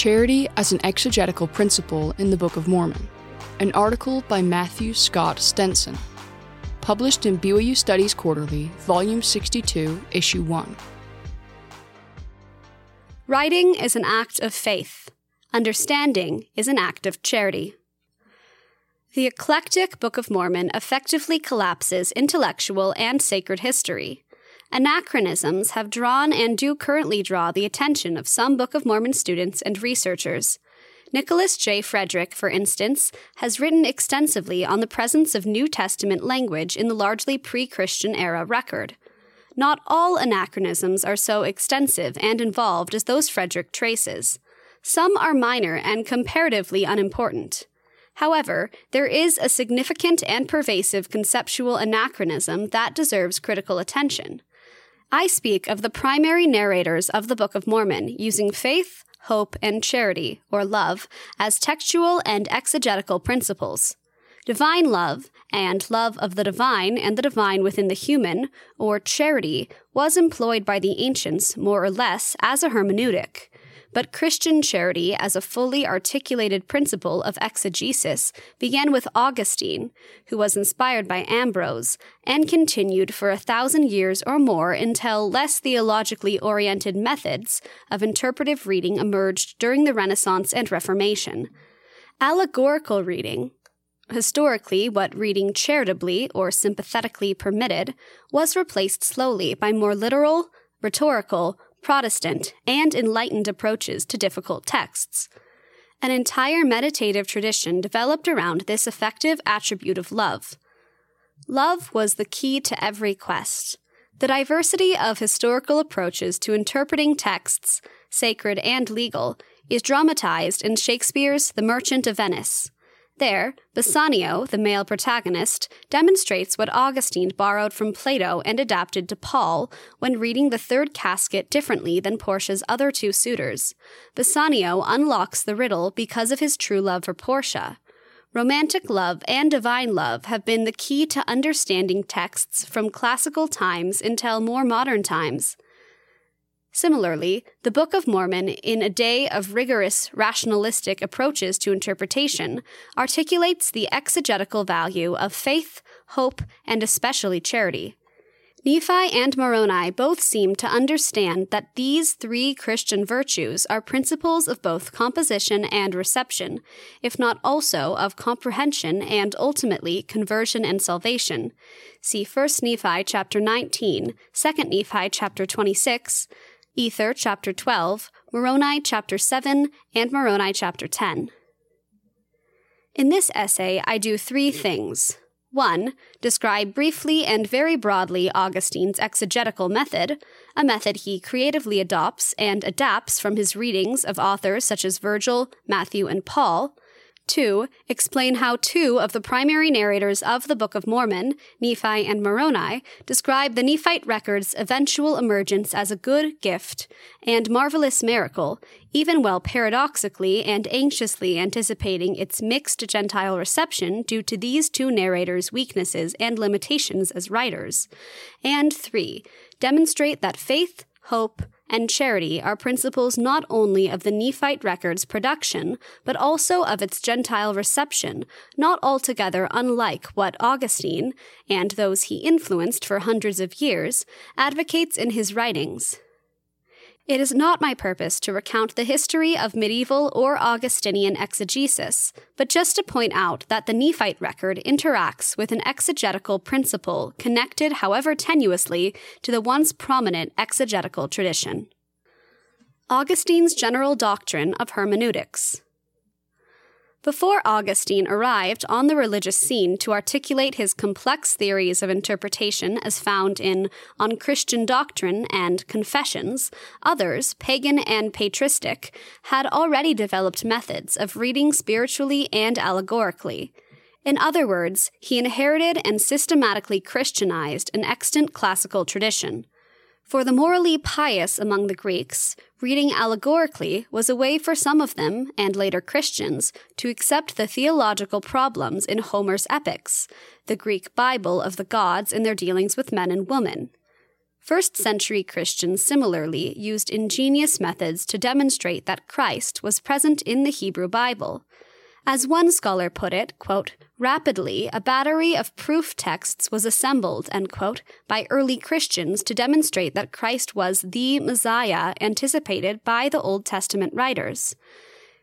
Charity as an Exegetical Principle in the Book of Mormon, an article by Matthew Scott Stenson, published in BYU Studies Quarterly, Volume 62, Issue 1. Writing is an act of faith, understanding is an act of charity. The eclectic Book of Mormon effectively collapses intellectual and sacred history Anachronisms have drawn and do currently draw the attention of some Book of Mormon students and researchers. Nicholas J. Frederick, for instance, has written extensively on the presence of New Testament language in the largely pre Christian era record. Not all anachronisms are so extensive and involved as those Frederick traces. Some are minor and comparatively unimportant. However, there is a significant and pervasive conceptual anachronism that deserves critical attention. I speak of the primary narrators of the Book of Mormon using faith, hope, and charity, or love, as textual and exegetical principles. Divine love, and love of the divine and the divine within the human, or charity, was employed by the ancients more or less as a hermeneutic but Christian charity as a fully articulated principle of exegesis began with Augustine, who was inspired by Ambrose, and continued for a thousand years or more until less theologically oriented methods of interpretive reading emerged during the Renaissance and Reformation. Allegorical reading, historically what reading charitably or sympathetically permitted, was replaced slowly by more literal, rhetorical, Protestant, and enlightened approaches to difficult texts. An entire meditative tradition developed around this effective attribute of love. Love was the key to every quest. The diversity of historical approaches to interpreting texts, sacred and legal, is dramatized in Shakespeare's The Merchant of Venice. There, Bassanio, the male protagonist, demonstrates what Augustine borrowed from Plato and adapted to Paul when reading the third casket differently than Portia's other two suitors. Bassanio unlocks the riddle because of his true love for Portia. Romantic love and divine love have been the key to understanding texts from classical times until more modern times. Similarly, the Book of Mormon, in a day of rigorous rationalistic approaches to interpretation, articulates the exegetical value of faith, hope, and especially charity. Nephi and Moroni both seem to understand that these three Christian virtues are principles of both composition and reception, if not also of comprehension and ultimately conversion and salvation. See 1 Nephi chapter 19, 2 Nephi chapter 26, Ether chapter 12, Moroni chapter 7, and Moroni chapter 10. In this essay, I do three things. 1. Describe briefly and very broadly Augustine's exegetical method, a method he creatively adopts and adapts from his readings of authors such as Virgil, Matthew, and Paul. 2. Explain how two of the primary narrators of the Book of Mormon, Nephi and Moroni, describe the Nephite record's eventual emergence as a good gift and marvelous miracle, even while paradoxically and anxiously anticipating its mixed Gentile reception due to these two narrators' weaknesses and limitations as writers. And 3. Demonstrate that faith, hope, and charity are principles not only of the Nephite record's production, but also of its Gentile reception, not altogether unlike what Augustine, and those he influenced for hundreds of years, advocates in his writings. It is not my purpose to recount the history of medieval or Augustinian exegesis, but just to point out that the Nephite record interacts with an exegetical principle connected, however tenuously, to the once prominent exegetical tradition. Augustine's general doctrine of hermeneutics. Before Augustine arrived on the religious scene to articulate his complex theories of interpretation as found in On Christian Doctrine and Confessions, others, pagan and patristic, had already developed methods of reading spiritually and allegorically. In other words, he inherited and systematically Christianized an extant classical tradition. For the morally pious among the Greeks, reading allegorically was a way for some of them, and later Christians, to accept the theological problems in Homer's epics, the Greek Bible of the gods in their dealings with men and women. First century Christians similarly used ingenious methods to demonstrate that Christ was present in the Hebrew Bible. As one scholar put it, quote, rapidly, a battery of proof texts was assembled, quote, by early Christians to demonstrate that Christ was the Messiah anticipated by the Old Testament writers.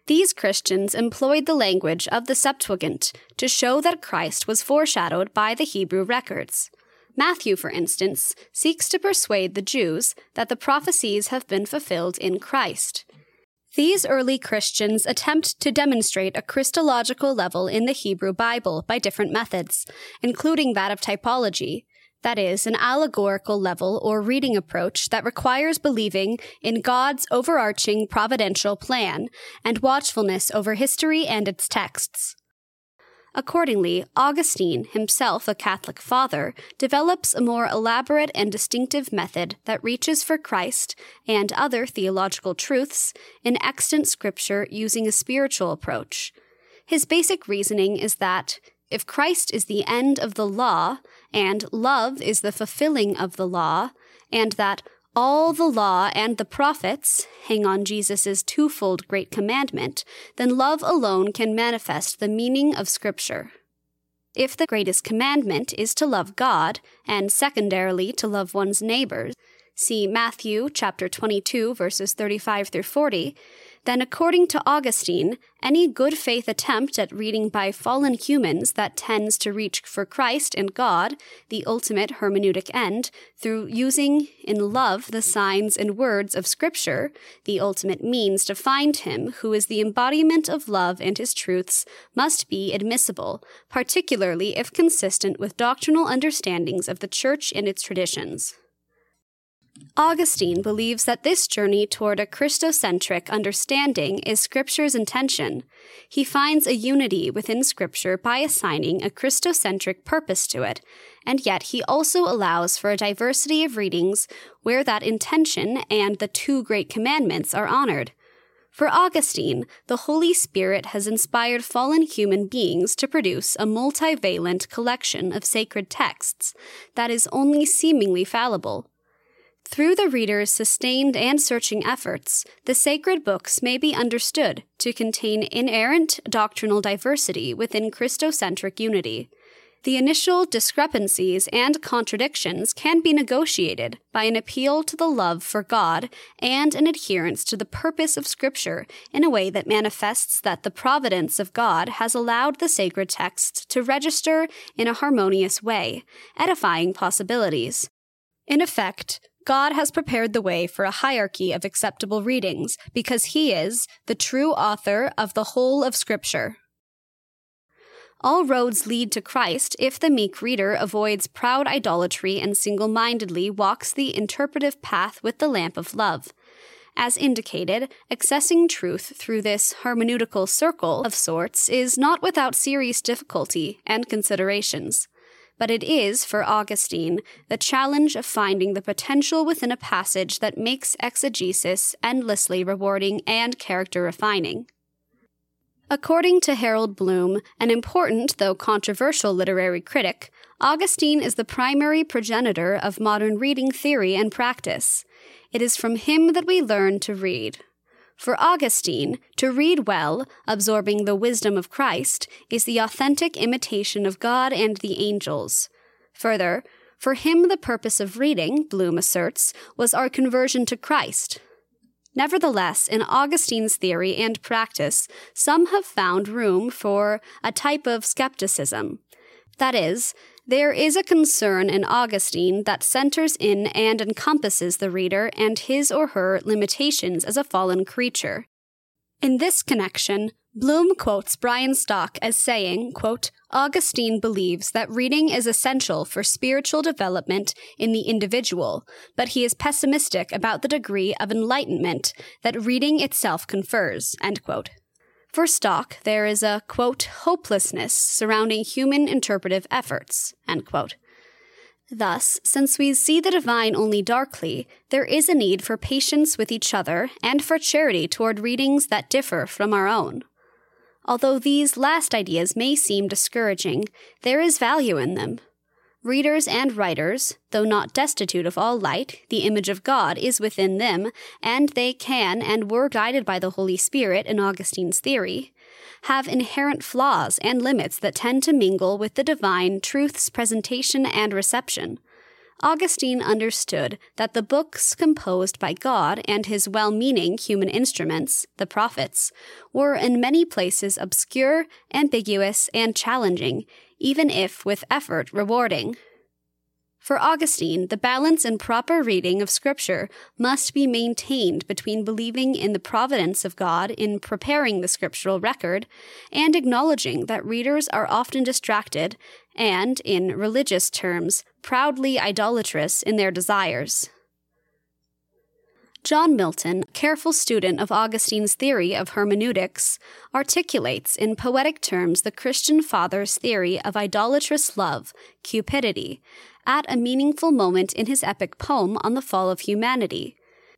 These Christians employed the language of the Septuagint to show that Christ was foreshadowed by the Hebrew records. Matthew, for instance, seeks to persuade the Jews that the prophecies have been fulfilled in Christ. These early Christians attempt to demonstrate a Christological level in the Hebrew Bible by different methods, including that of typology, that is, an allegorical level or reading approach that requires believing in God's overarching providential plan and watchfulness over history and its texts. Accordingly, Augustine, himself a Catholic father, develops a more elaborate and distinctive method that reaches for Christ and other theological truths in extant scripture using a spiritual approach. His basic reasoning is that if Christ is the end of the law, and love is the fulfilling of the law, and that all the law and the prophets hang on Jesus' twofold great commandment, then love alone can manifest the meaning of Scripture. If the greatest commandment is to love God, and secondarily to love one's neighbors, see Matthew chapter 22 verses 35 through 40, then according to Augustine, any good faith attempt at reading by fallen humans that tends to reach for Christ and God, the ultimate hermeneutic end, through using in love the signs and words of Scripture, the ultimate means to find Him who is the embodiment of love and His truths, must be admissible, particularly if consistent with doctrinal understandings of the Church and its traditions. Augustine believes that this journey toward a Christocentric understanding is Scripture's intention. He finds a unity within Scripture by assigning a Christocentric purpose to it, and yet he also allows for a diversity of readings where that intention and the two great commandments are honored. For Augustine, the Holy Spirit has inspired fallen human beings to produce a multivalent collection of sacred texts that is only seemingly fallible. Through the reader's sustained and searching efforts, the sacred books may be understood to contain inerrant doctrinal diversity within Christocentric unity. The initial discrepancies and contradictions can be negotiated by an appeal to the love for God and an adherence to the purpose of Scripture in a way that manifests that the providence of God has allowed the sacred texts to register in a harmonious way, edifying possibilities. In effect, God has prepared the way for a hierarchy of acceptable readings because he is the true author of the whole of Scripture. All roads lead to Christ if the meek reader avoids proud idolatry and single mindedly walks the interpretive path with the lamp of love. As indicated, accessing truth through this hermeneutical circle of sorts is not without serious difficulty and considerations but it is, for Augustine, the challenge of finding the potential within a passage that makes exegesis endlessly rewarding and character refining. According to Harold Bloom, an important though controversial literary critic, Augustine is the primary progenitor of modern reading theory and practice. It is from him that we learn to read. For Augustine, to read well, absorbing the wisdom of Christ, is the authentic imitation of God and the angels. Further, for him the purpose of reading, Bloom asserts, was our conversion to Christ. Nevertheless, in Augustine's theory and practice, some have found room for a type of skepticism. That is, there is a concern in Augustine that centers in and encompasses the reader and his or her limitations as a fallen creature. In this connection, Bloom quotes Brian Stock as saying, quote, Augustine believes that reading is essential for spiritual development in the individual, but he is pessimistic about the degree of enlightenment that reading itself confers, end quote. For Stock, there is a, quote, hopelessness surrounding human interpretive efforts, end quote. Thus, since we see the divine only darkly, there is a need for patience with each other and for charity toward readings that differ from our own. Although these last ideas may seem discouraging, there is value in them. Readers and writers, though not destitute of all light, the image of God is within them, and they can and were guided by the Holy Spirit in Augustine's theory, have inherent flaws and limits that tend to mingle with the divine truth's presentation and reception. Augustine understood that the books composed by God and his well meaning human instruments, the prophets, were in many places obscure, ambiguous, and challenging, even if with effort rewarding. For Augustine, the balance and proper reading of Scripture must be maintained between believing in the providence of God in preparing the scriptural record and acknowledging that readers are often distracted and, in religious terms, proudly idolatrous in their desires. John Milton, careful student of Augustine's theory of hermeneutics, articulates in poetic terms the Christian father's theory of idolatrous love, cupidity, at a meaningful moment in his epic poem on the fall of humanity.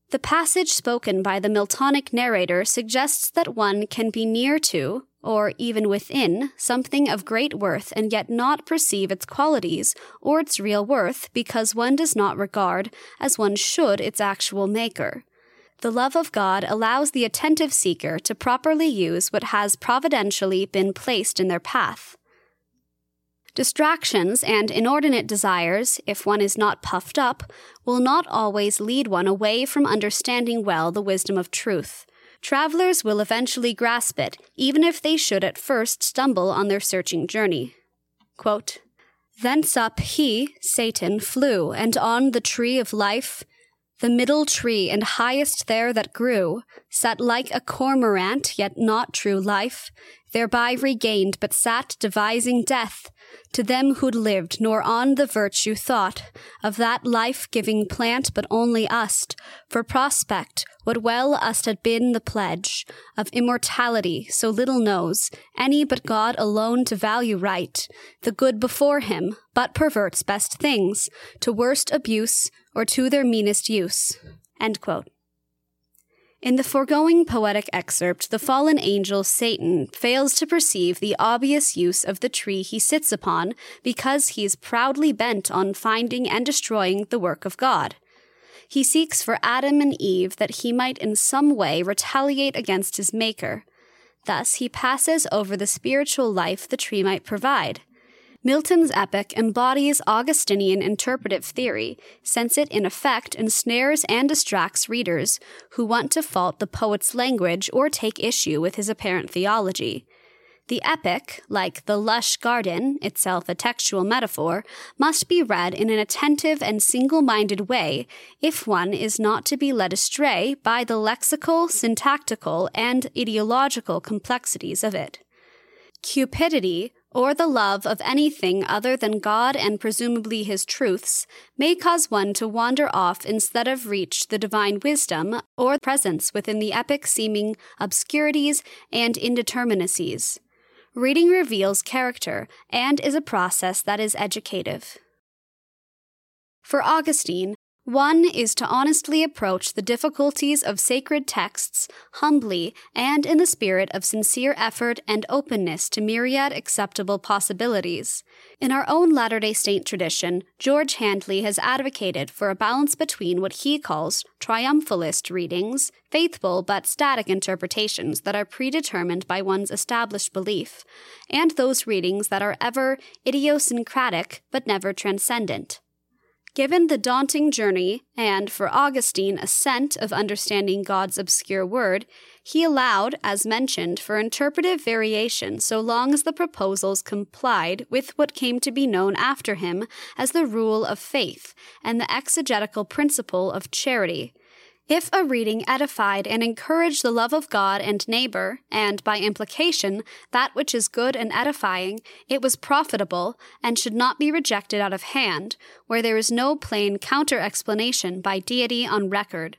The passage spoken by the Miltonic narrator suggests that one can be near to, or even within, something of great worth and yet not perceive its qualities or its real worth because one does not regard, as one should, its actual maker. The love of God allows the attentive seeker to properly use what has providentially been placed in their path. Distractions and inordinate desires, if one is not puffed up, will not always lead one away from understanding well the wisdom of truth. Travelers will eventually grasp it, even if they should at first stumble on their searching journey. Quote, Thence up he, Satan, flew, and on the tree of life, the middle tree and highest there that grew, sat like a cormorant, yet not true life, thereby regained, but sat devising death, to them who'd lived, nor on the virtue thought of that life giving plant, but only us't, for prospect, what well us't had been the pledge of immortality, so little knows any but God alone to value right, the good before him, but perverts best things to worst abuse or to their meanest use. In the foregoing poetic excerpt, the fallen angel Satan fails to perceive the obvious use of the tree he sits upon because he is proudly bent on finding and destroying the work of God. He seeks for Adam and Eve that he might in some way retaliate against his Maker. Thus, he passes over the spiritual life the tree might provide. Milton's epic embodies Augustinian interpretive theory, since it in effect ensnares and distracts readers who want to fault the poet's language or take issue with his apparent theology. The epic, like the lush garden, itself a textual metaphor, must be read in an attentive and single minded way if one is not to be led astray by the lexical, syntactical, and ideological complexities of it. Cupidity, or the love of anything other than God and presumably his truths, may cause one to wander off instead of reach the divine wisdom or presence within the epic seeming obscurities and indeterminacies. Reading reveals character and is a process that is educative. For Augustine, one is to honestly approach the difficulties of sacred texts humbly and in the spirit of sincere effort and openness to myriad acceptable possibilities. In our own Latter day Saint tradition, George Handley has advocated for a balance between what he calls triumphalist readings, faithful but static interpretations that are predetermined by one's established belief, and those readings that are ever idiosyncratic but never transcendent. Given the daunting journey and, for Augustine, ascent of understanding God's obscure word, he allowed, as mentioned, for interpretive variation so long as the proposals complied with what came to be known after him as the rule of faith and the exegetical principle of charity, if a reading edified and encouraged the love of God and neighbor, and by implication, that which is good and edifying, it was profitable and should not be rejected out of hand, where there is no plain counter explanation by deity on record.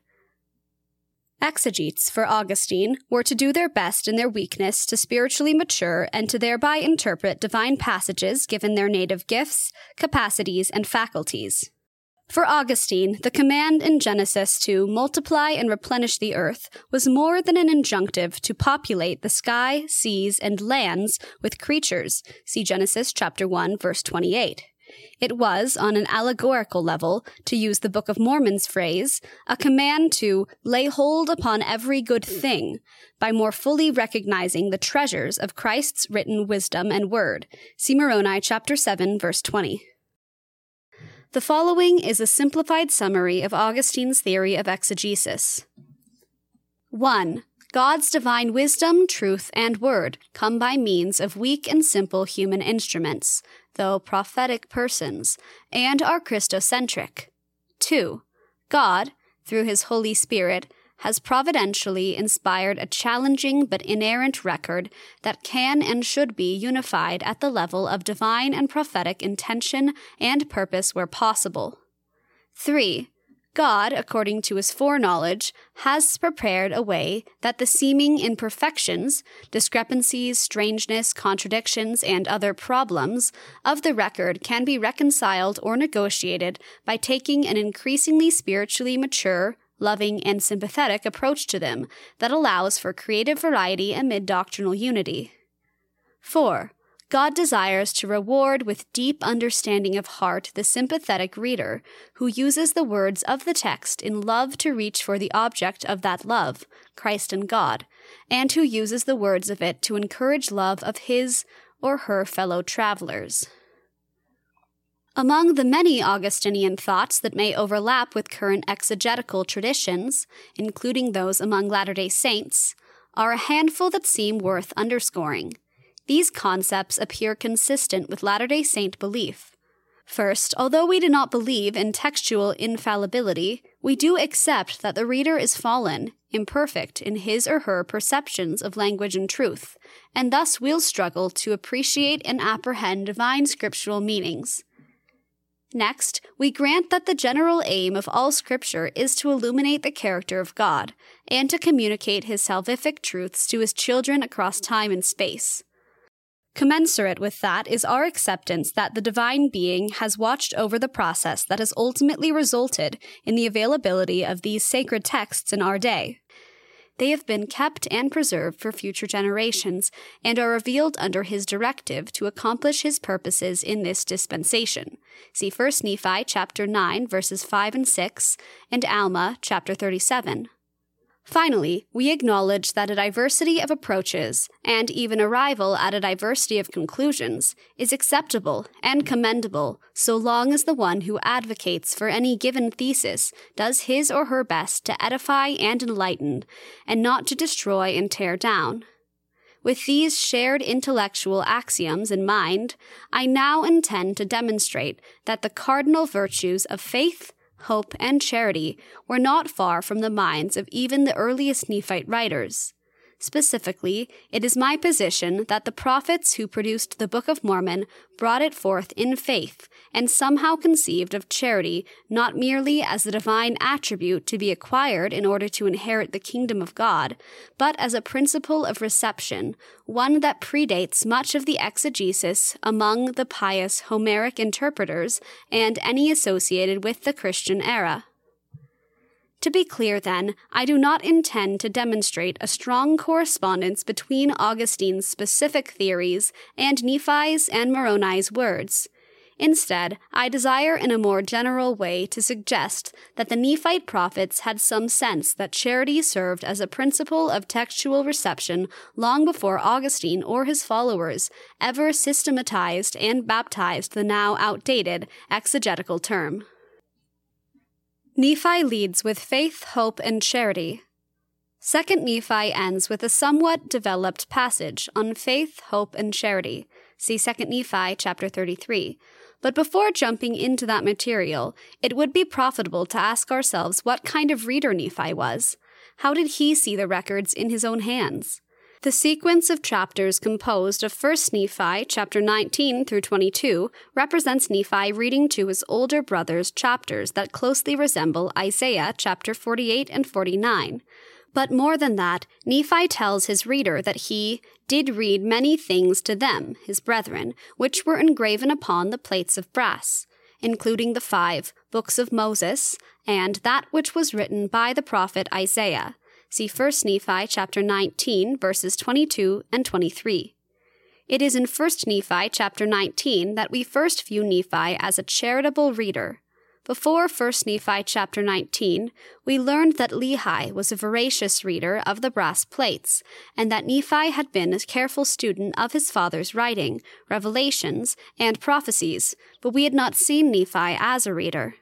Exegetes, for Augustine, were to do their best in their weakness to spiritually mature and to thereby interpret divine passages given their native gifts, capacities, and faculties. For Augustine, the command in Genesis to multiply and replenish the earth was more than an injunctive to populate the sky, seas, and lands with creatures. See Genesis chapter 1 verse 28. It was, on an allegorical level, to use the Book of Mormon's phrase, a command to lay hold upon every good thing by more fully recognizing the treasures of Christ's written wisdom and word. See Moroni chapter 7 verse 20. The following is a simplified summary of Augustine's theory of exegesis. 1. God's divine wisdom, truth, and word come by means of weak and simple human instruments, though prophetic persons, and are Christocentric. 2. God, through his Holy Spirit, has providentially inspired a challenging but inerrant record that can and should be unified at the level of divine and prophetic intention and purpose where possible. 3. God, according to his foreknowledge, has prepared a way that the seeming imperfections, discrepancies, strangeness, contradictions, and other problems of the record can be reconciled or negotiated by taking an increasingly spiritually mature, loving, and sympathetic approach to them that allows for creative variety amid doctrinal unity. 4. God desires to reward with deep understanding of heart the sympathetic reader who uses the words of the text in love to reach for the object of that love, Christ and God, and who uses the words of it to encourage love of his or her fellow travelers. Among the many Augustinian thoughts that may overlap with current exegetical traditions, including those among Latter day Saints, are a handful that seem worth underscoring. These concepts appear consistent with Latter day Saint belief. First, although we do not believe in textual infallibility, we do accept that the reader is fallen, imperfect in his or her perceptions of language and truth, and thus will struggle to appreciate and apprehend divine scriptural meanings. Next, we grant that the general aim of all Scripture is to illuminate the character of God and to communicate His salvific truths to His children across time and space. Commensurate with that is our acceptance that the divine being has watched over the process that has ultimately resulted in the availability of these sacred texts in our day. They have been kept and preserved for future generations and are revealed under his directive to accomplish his purposes in this dispensation. See 1 Nephi chapter 9 verses 5 and 6 and Alma chapter 37. Finally, we acknowledge that a diversity of approaches, and even arrival at a diversity of conclusions, is acceptable and commendable so long as the one who advocates for any given thesis does his or her best to edify and enlighten, and not to destroy and tear down. With these shared intellectual axioms in mind, I now intend to demonstrate that the cardinal virtues of faith, hope, and charity were not far from the minds of even the earliest Nephite writers. Specifically, it is my position that the prophets who produced the Book of Mormon brought it forth in faith and somehow conceived of charity not merely as a divine attribute to be acquired in order to inherit the kingdom of God, but as a principle of reception, one that predates much of the exegesis among the pious Homeric interpreters and any associated with the Christian era. To be clear, then, I do not intend to demonstrate a strong correspondence between Augustine's specific theories and Nephi's and Moroni's words. Instead, I desire in a more general way to suggest that the Nephite prophets had some sense that charity served as a principle of textual reception long before Augustine or his followers ever systematized and baptized the now outdated exegetical term. Nephi leads with faith, hope, and charity. Second Nephi ends with a somewhat developed passage on faith, hope, and charity. See 2 Nephi chapter 33. But before jumping into that material, it would be profitable to ask ourselves what kind of reader Nephi was. How did he see the records in his own hands? The sequence of chapters composed of 1 Nephi, chapter 19 through 22, represents Nephi reading to his older brothers chapters that closely resemble Isaiah, chapter 48 and 49. But more than that, Nephi tells his reader that he did read many things to them, his brethren, which were engraven upon the plates of brass, including the five books of Moses, and that which was written by the prophet Isaiah, See 1 Nephi chapter 19 verses 22 and 23. It is in 1 Nephi chapter 19 that we first view Nephi as a charitable reader. Before 1 Nephi chapter 19, we learned that Lehi was a voracious reader of the brass plates, and that Nephi had been a careful student of his father's writing, revelations, and prophecies, but we had not seen Nephi as a reader.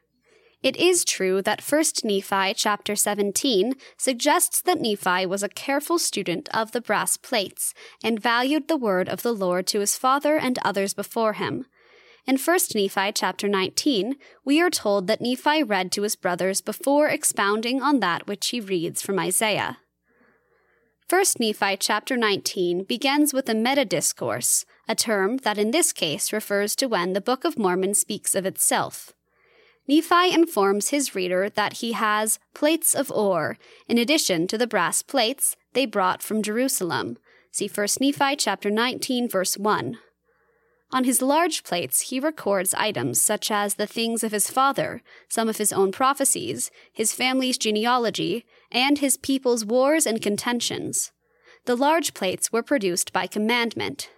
It is true that 1 Nephi chapter 17 suggests that Nephi was a careful student of the brass plates and valued the word of the Lord to his father and others before him. In 1 Nephi chapter 19, we are told that Nephi read to his brothers before expounding on that which he reads from Isaiah. 1 Nephi chapter 19 begins with a meta discourse, a term that in this case refers to when the Book of Mormon speaks of itself. Nephi informs his reader that he has plates of ore, in addition to the brass plates they brought from Jerusalem. See 1 Nephi chapter 19 verse 1. On his large plates, he records items such as the things of his father, some of his own prophecies, his family's genealogy, and his people's wars and contentions. The large plates were produced by commandment,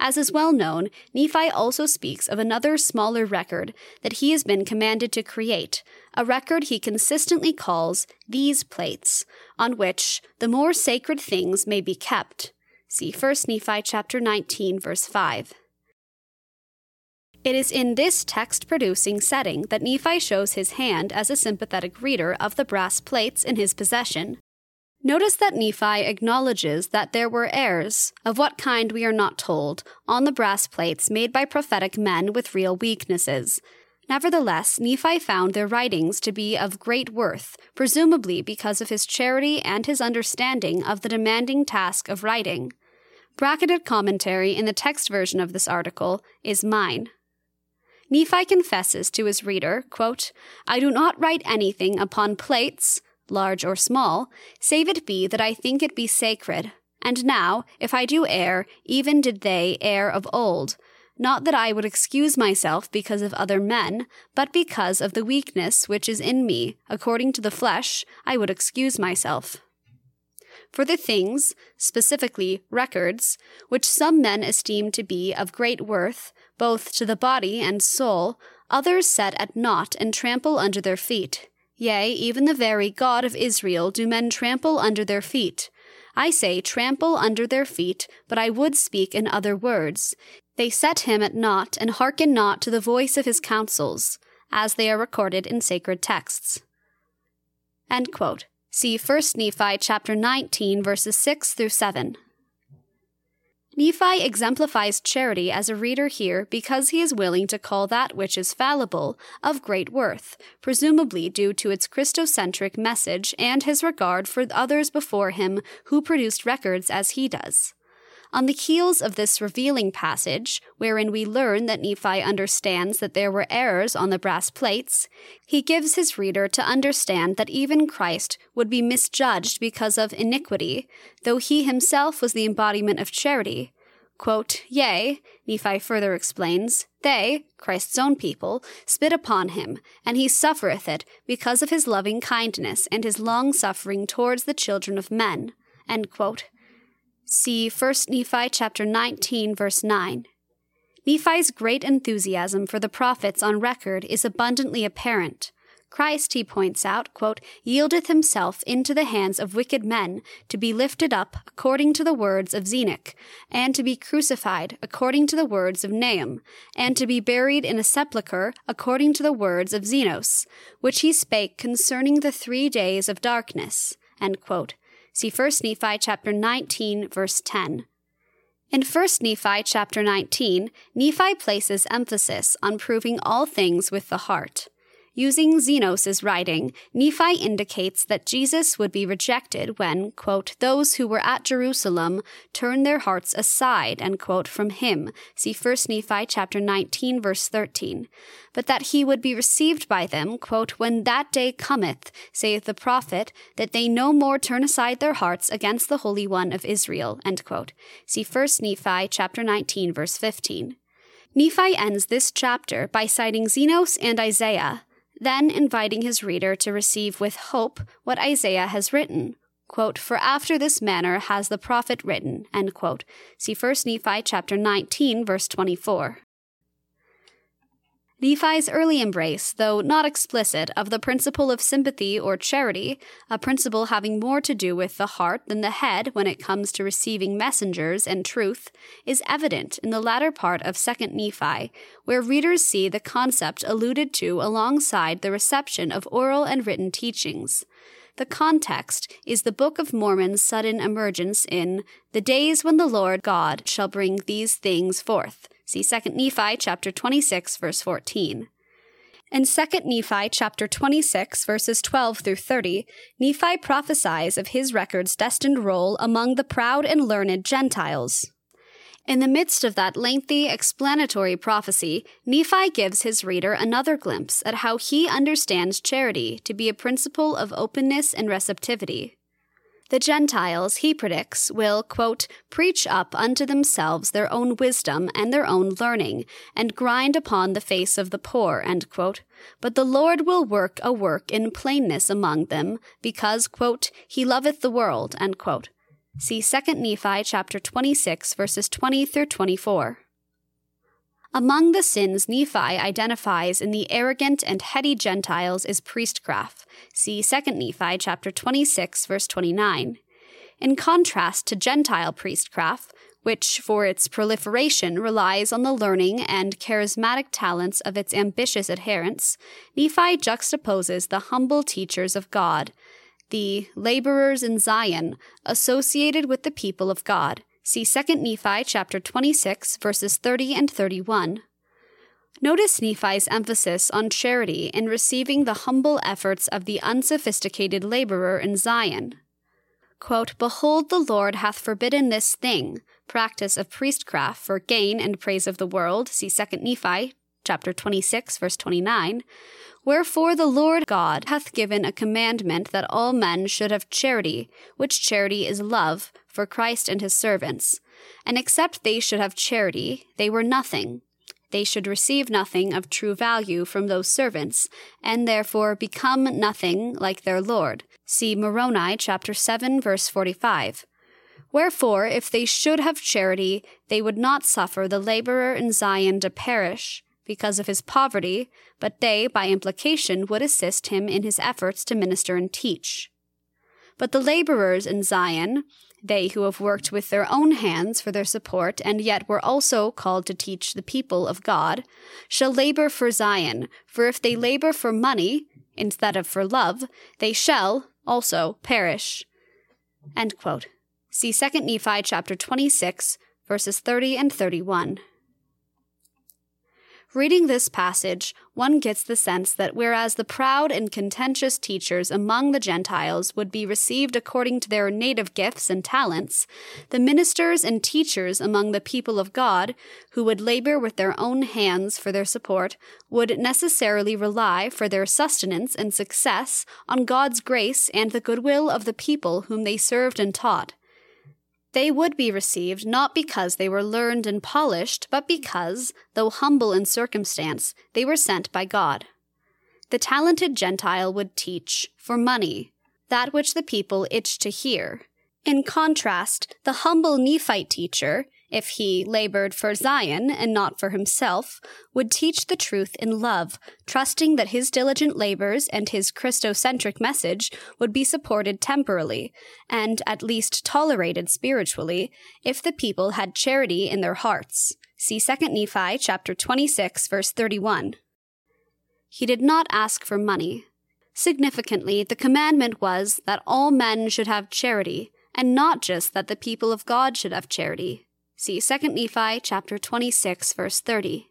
as is well known, Nephi also speaks of another smaller record that he has been commanded to create, a record he consistently calls these plates, on which the more sacred things may be kept. See 1 Nephi chapter 19 verse 5. It is in this text producing setting that Nephi shows his hand as a sympathetic reader of the brass plates in his possession, Notice that Nephi acknowledges that there were errors, of what kind we are not told, on the brass plates made by prophetic men with real weaknesses. Nevertheless, Nephi found their writings to be of great worth, presumably because of his charity and his understanding of the demanding task of writing. Bracketed commentary in the text version of this article is mine. Nephi confesses to his reader, quote, I do not write anything upon plates, large or small, save it be that I think it be sacred. And now, if I do err, even did they err of old. Not that I would excuse myself because of other men, but because of the weakness which is in me, according to the flesh, I would excuse myself. For the things, specifically records, which some men esteem to be of great worth, both to the body and soul, others set at naught and trample under their feet. Yea, even the very God of Israel do men trample under their feet. I say, trample under their feet, but I would speak in other words. They set him at naught, and hearken not to the voice of his counsels, as they are recorded in sacred texts. See 1 Nephi chapter 19, verses 6 through 7. Nephi exemplifies charity as a reader here because he is willing to call that which is fallible of great worth, presumably due to its Christocentric message and his regard for others before him who produced records as he does. On the heels of this revealing passage, wherein we learn that Nephi understands that there were errors on the brass plates, he gives his reader to understand that even Christ would be misjudged because of iniquity, though he himself was the embodiment of charity. Quote, Yea, Nephi further explains, they, Christ's own people, spit upon him, and he suffereth it because of his loving kindness and his long suffering towards the children of men. See 1 Nephi chapter 19 verse 9. Nephi's great enthusiasm for the prophets on record is abundantly apparent. Christ, he points out, quote, yieldeth himself into the hands of wicked men to be lifted up according to the words of Zenock, and to be crucified according to the words of Neum, and to be buried in a sepulchre according to the words of Zenos, which he spake concerning the three days of darkness. See 1 Nephi chapter 19, verse 10. In 1 Nephi chapter 19, Nephi places emphasis on proving all things with the heart. Using Zenos' writing, Nephi indicates that Jesus would be rejected when, quote, those who were at Jerusalem turned their hearts aside, and quote, from him. See 1 Nephi chapter 19, verse 13. But that he would be received by them, quote, when that day cometh, saith the prophet, that they no more turn aside their hearts against the Holy One of Israel, end quote. See 1 Nephi chapter 19, verse 15. Nephi ends this chapter by citing Zenos and Isaiah, then inviting his reader to receive with hope what Isaiah has written. Quote, For after this manner has the prophet written, end quote. See 1 Nephi chapter 19, verse 24. Nephi's early embrace, though not explicit, of the principle of sympathy or charity, a principle having more to do with the heart than the head when it comes to receiving messengers and truth, is evident in the latter part of 2 Nephi, where readers see the concept alluded to alongside the reception of oral and written teachings. The context is the Book of Mormon's sudden emergence in the days when the Lord God shall bring these things forth See 2 Nephi chapter 26 verse 14. In 2 Nephi chapter 26 verses 12 through 30, Nephi prophesies of his record's destined role among the proud and learned Gentiles. In the midst of that lengthy explanatory prophecy, Nephi gives his reader another glimpse at how he understands charity to be a principle of openness and receptivity. The Gentiles, he predicts, will, quote, preach up unto themselves their own wisdom and their own learning, and grind upon the face of the poor, end quote. But the Lord will work a work in plainness among them, because, quote, he loveth the world, end quote. See 2 Nephi chapter 26, verses 20 through 24. Among the sins Nephi identifies in the arrogant and heady Gentiles is priestcraft. See 2 Nephi chapter 26 verse 29. In contrast to Gentile priestcraft, which for its proliferation relies on the learning and charismatic talents of its ambitious adherents, Nephi juxtaposes the humble teachers of God, the laborers in Zion, associated with the people of God, See 2 Nephi chapter 26 verses 30 and 31. Notice Nephi's emphasis on charity in receiving the humble efforts of the unsophisticated laborer in Zion. Quote, Behold, the Lord hath forbidden this thing, practice of priestcraft for gain and praise of the world. See 2 Nephi chapter 26, verse 29. Wherefore the Lord God hath given a commandment that all men should have charity, which charity is love, for Christ and his servants. And except they should have charity, they were nothing. They should receive nothing of true value from those servants, and therefore become nothing like their Lord. See Moroni chapter 7 verse 45. Wherefore, if they should have charity, they would not suffer the laborer in Zion to perish because of his poverty, but they, by implication, would assist him in his efforts to minister and teach. But the laborers in Zion, they who have worked with their own hands for their support and yet were also called to teach the people of God, shall labor for Zion, for if they labor for money instead of for love, they shall also perish. See 2 Nephi chapter 26, verses 30 and 31. Reading this passage, one gets the sense that whereas the proud and contentious teachers among the Gentiles would be received according to their native gifts and talents, the ministers and teachers among the people of God, who would labor with their own hands for their support, would necessarily rely for their sustenance and success on God's grace and the goodwill of the people whom they served and taught. They would be received not because they were learned and polished, but because, though humble in circumstance, they were sent by God. The talented Gentile would teach, for money, that which the people itched to hear. In contrast, the humble Nephite teacher, if he labored for Zion and not for himself, would teach the truth in love, trusting that his diligent labors and his Christocentric message would be supported temporally, and at least tolerated spiritually, if the people had charity in their hearts. See 2 Nephi chapter 26 verse 31. He did not ask for money. Significantly, the commandment was that all men should have charity, and not just that the people of God should have charity. See 2 Nephi chapter 26 verse 30.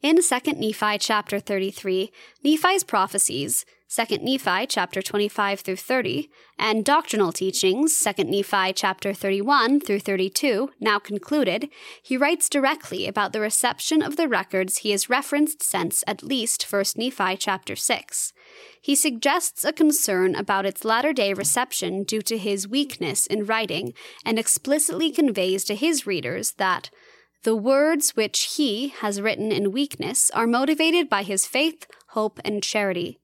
In 2 Nephi chapter 33, Nephi's prophecies, 2 Nephi chapter 25 through 30, and doctrinal teachings, 2 Nephi chapter 31 through 32, now concluded, he writes directly about the reception of the records he has referenced since at least 1 Nephi chapter 6 he suggests a concern about its latter day reception due to his weakness in writing and explicitly conveys to his readers that the words which he has written in weakness are motivated by his faith, hope, and charity.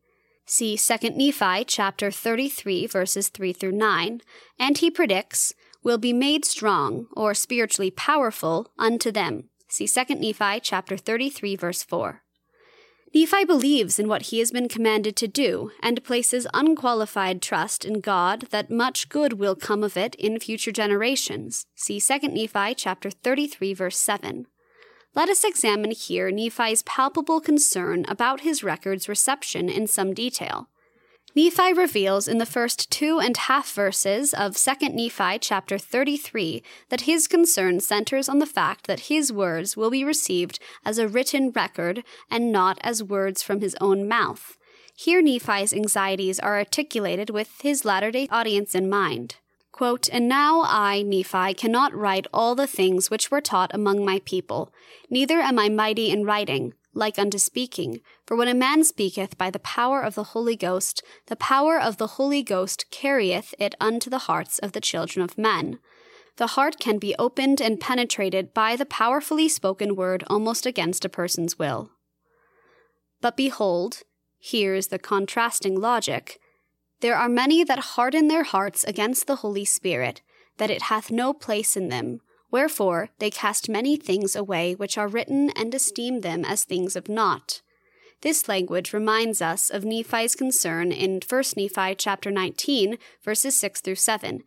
See 2 Nephi chapter 33 verses 3 through 9, and he predicts, will be made strong or spiritually powerful unto them. See 2 Nephi chapter 33 verse 4. Nephi believes in what he has been commanded to do and places unqualified trust in God that much good will come of it in future generations. See 2 Nephi chapter 33 verse 7. Let us examine here Nephi's palpable concern about his record's reception in some detail. Nephi reveals in the first two and half verses of 2 Nephi chapter 33 that his concern centers on the fact that his words will be received as a written record and not as words from his own mouth. Here Nephi's anxieties are articulated with his latter day audience in mind. Quote, And now I, Nephi, cannot write all the things which were taught among my people, neither am I mighty in writing like unto speaking. For when a man speaketh by the power of the Holy Ghost, the power of the Holy Ghost carrieth it unto the hearts of the children of men. The heart can be opened and penetrated by the powerfully spoken word almost against a person's will. But behold, here is the contrasting logic. There are many that harden their hearts against the Holy Spirit, that it hath no place in them, Wherefore they cast many things away which are written and esteem them as things of naught. This language reminds us of Nephi's concern in 1 Nephi chapter 19, verses 6 through 7,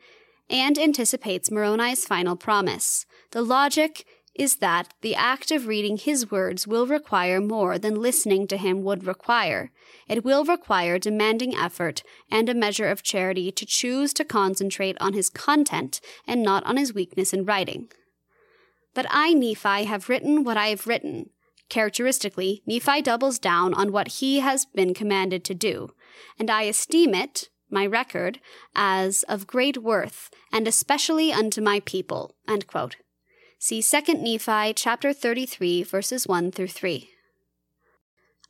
and anticipates Moroni's final promise. The logic is that the act of reading his words will require more than listening to him would require. It will require demanding effort and a measure of charity to choose to concentrate on his content and not on his weakness in writing. But I, Nephi, have written what I have written. Characteristically, Nephi doubles down on what he has been commanded to do, and I esteem it, my record, as of great worth, and especially unto my people. See 2 Nephi chapter 33, verses 1 through 3.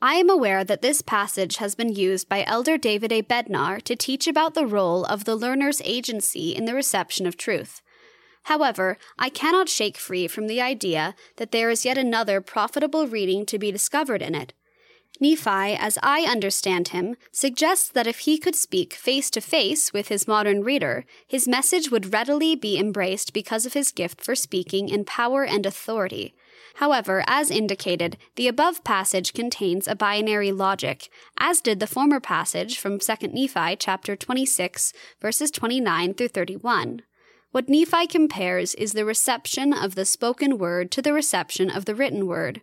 I am aware that this passage has been used by Elder David A. Bednar to teach about the role of the learner's agency in the reception of truth. However, I cannot shake free from the idea that there is yet another profitable reading to be discovered in it. Nephi, as I understand him, suggests that if he could speak face to face with his modern reader, his message would readily be embraced because of his gift for speaking in power and authority. However, as indicated, the above passage contains a binary logic, as did the former passage from 2 Nephi chapter 26 verses 29 through 31. What Nephi compares is the reception of the spoken word to the reception of the written word.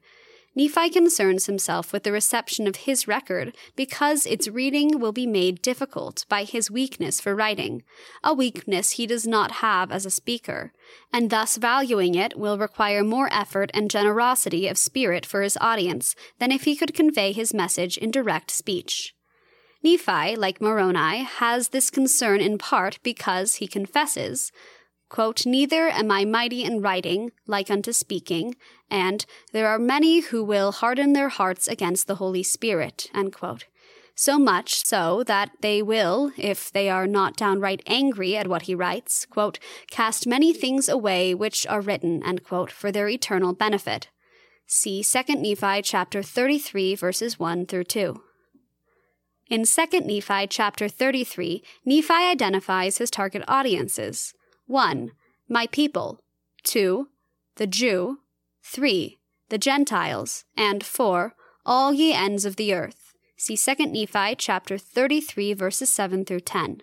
Nephi concerns himself with the reception of his record because its reading will be made difficult by his weakness for writing, a weakness he does not have as a speaker, and thus valuing it will require more effort and generosity of spirit for his audience than if he could convey his message in direct speech. Nephi, like Moroni, has this concern in part because he confesses, quote, Neither am I mighty in writing, like unto speaking, and there are many who will harden their hearts against the Holy Spirit, So much so that they will, if they are not downright angry at what he writes, quote, cast many things away which are written, quote, for their eternal benefit. See 2 Nephi chapter 33 verses 1 through 2. In 2 Nephi chapter 33, Nephi identifies his target audiences. 1. My people. 2. The Jew. 3. The Gentiles. And 4. All ye ends of the earth. See 2 Nephi chapter 33 verses 7 through 10.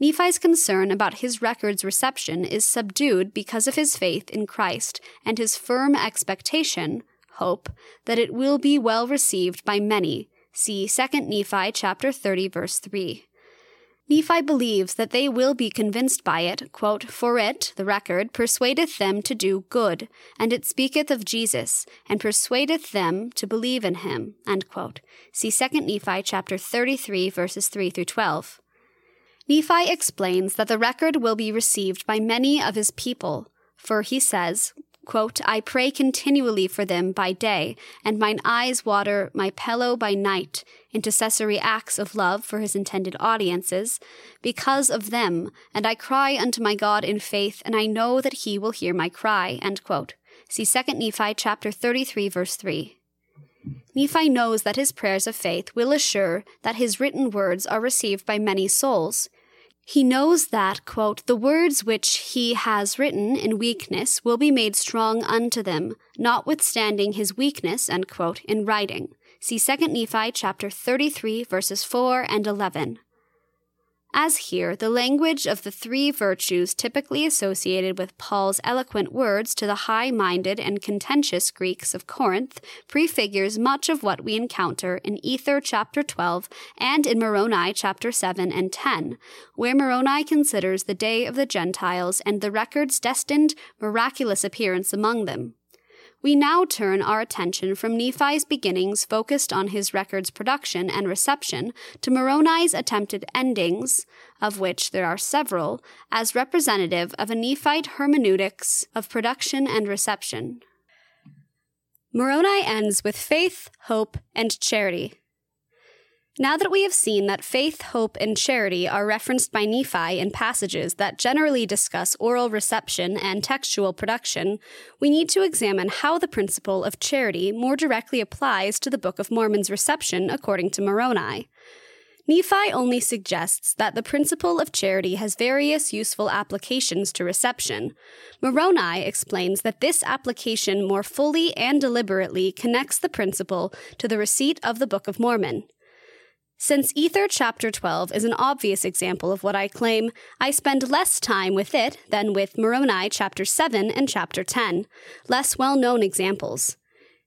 Nephi's concern about his record's reception is subdued because of his faith in Christ and his firm expectation, hope, that it will be well received by many, See 2 Nephi chapter 30 verse 3. Nephi believes that they will be convinced by it, quote, For it, the record, persuadeth them to do good, and it speaketh of Jesus, and persuadeth them to believe in him. See 2 Nephi chapter 33, verses 3 through 12. Nephi explains that the record will be received by many of his people, for he says, Quote, I pray continually for them by day, and mine eyes water my pillow by night, intercessory acts of love for his intended audiences, because of them, and I cry unto my God in faith, and I know that he will hear my cry. End quote. See 2 Nephi chapter 33, verse 3. Nephi knows that his prayers of faith will assure that his written words are received by many souls. He knows that, quote, the words which he has written in weakness will be made strong unto them, notwithstanding his weakness, end quote, in writing. See 2 Nephi chapter 33, verses 4 and 11. As here, the language of the three virtues typically associated with Paul's eloquent words to the high minded and contentious Greeks of Corinth prefigures much of what we encounter in Ether chapter 12 and in Moroni chapter 7 and 10, where Moroni considers the day of the Gentiles and the record's destined miraculous appearance among them. We now turn our attention from Nephi's beginnings focused on his record's production and reception to Moroni's attempted endings, of which there are several, as representative of a Nephite hermeneutics of production and reception. Moroni ends with faith, hope, and charity. Now that we have seen that faith, hope, and charity are referenced by Nephi in passages that generally discuss oral reception and textual production, we need to examine how the principle of charity more directly applies to the Book of Mormon's reception according to Moroni. Nephi only suggests that the principle of charity has various useful applications to reception. Moroni explains that this application more fully and deliberately connects the principle to the receipt of the Book of Mormon. Since Ether chapter 12 is an obvious example of what I claim, I spend less time with it than with Moroni chapter 7 and chapter 10, less well known examples.